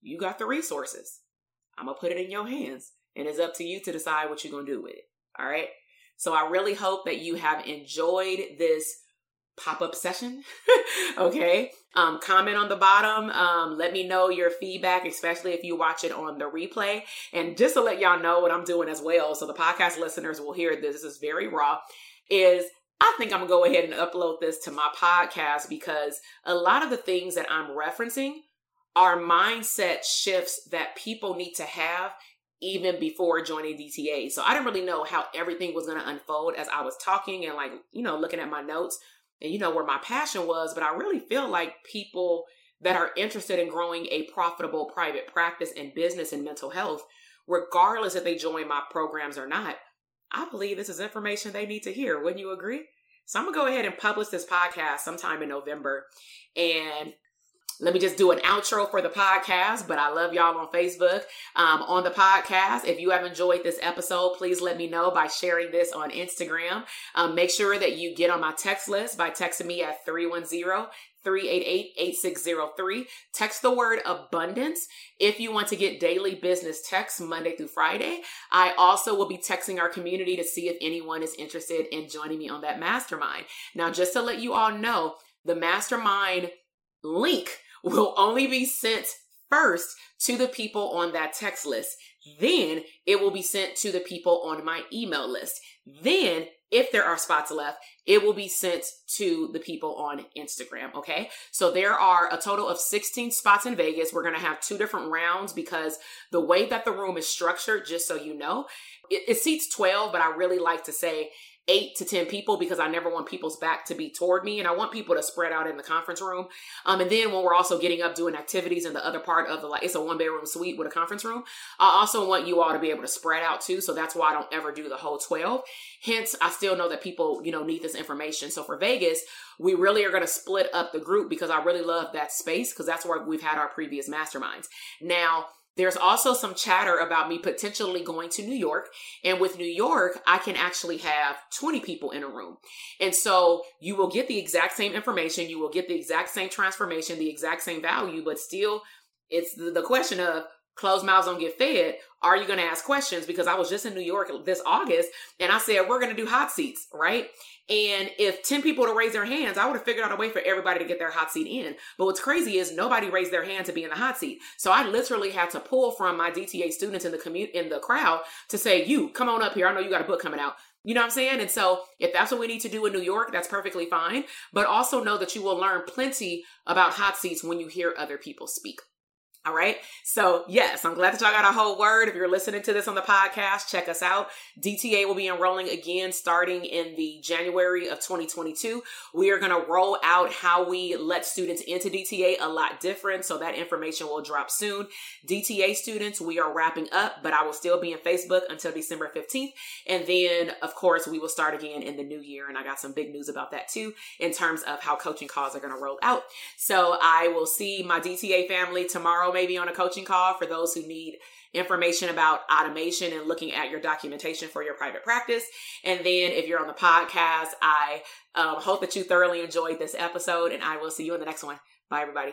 You got the resources. I'm going to put it in your hands. And it's up to you to decide what you're going to do with it. All right. So I really hope that you have enjoyed this pop up session. (laughs) okay. Um, comment on the bottom. Um, let me know your feedback, especially if you watch it on the replay. And just to let y'all know what I'm doing as well, so the podcast listeners will hear this, this is very raw, is I think I'm gonna go ahead and upload this to my podcast because a lot of the things that I'm referencing are mindset shifts that people need to have even before joining DTA. So I didn't really know how everything was going to unfold as I was talking and like, you know, looking at my notes and you know where my passion was, but I really feel like people that are interested in growing a profitable private practice and business and mental health, regardless if they join my programs or not, I believe this is information they need to hear. Wouldn't you agree? So I'm gonna go ahead and publish this podcast sometime in November. And let me just do an outro for the podcast, but I love y'all on Facebook. Um, on the podcast, if you have enjoyed this episode, please let me know by sharing this on Instagram. Um, make sure that you get on my text list by texting me at 310 388 8603. Text the word abundance if you want to get daily business texts Monday through Friday. I also will be texting our community to see if anyone is interested in joining me on that mastermind. Now, just to let you all know, the mastermind link will only be sent first to the people on that text list. Then it will be sent to the people on my email list. Then, if there are spots left, it will be sent to the people on Instagram. Okay. So there are a total of 16 spots in Vegas. We're going to have two different rounds because the way that the room is structured, just so you know, it, it seats 12, but I really like to say eight to 10 people because I never want people's back to be toward me. And I want people to spread out in the conference room. Um, and then when we're also getting up doing activities in the other part of the, like, it's a one bedroom suite with a conference room. I also want you all to be able to spread out too. So that's why I don't ever do the whole 12. Hence, I still know that people, you know, need this information. So for Vegas, we really are going to split up the group because I really love that space because that's where we've had our previous masterminds. Now, there's also some chatter about me potentially going to New York. And with New York, I can actually have 20 people in a room. And so you will get the exact same information. You will get the exact same transformation, the exact same value, but still it's the, question of closed mouths don't get fed. Are you going to ask questions? Because I was just in New York this August and I said, we're going to do hot seats, right? And if 10 people to raise their hands, I would have figured out a way for everybody to get their hot seat in. But what's crazy is nobody raised their hand to be in the hot seat. So I literally had to pull from my DTA students in the commu- in the crowd to say, you come on up here. I know you got a book coming out. You know what I'm saying? And so if that's what we need to do in New York, that's perfectly fine. But also know that you will learn plenty about hot seats when you hear other people speak. All right. So, yes, I'm glad that y'all got a whole word. If you're listening to this on the podcast, check us out. DTA will be enrolling again starting in the January of 2022. We are going to roll out how we let students into DTA a lot different. So, that information will drop soon. DTA students, we are wrapping up, but I will still be in Facebook until December 15th. And then, of course, we will start again in the new year. And I got some big news about that too, in terms of how coaching calls are going to roll out. So, I will see my DTA family tomorrow maybe on a coaching call for those who need information about automation and looking at your documentation for your private practice. And then if you're on the podcast, I um, hope that you thoroughly enjoyed this episode and I will see you in the next one. Bye, everybody.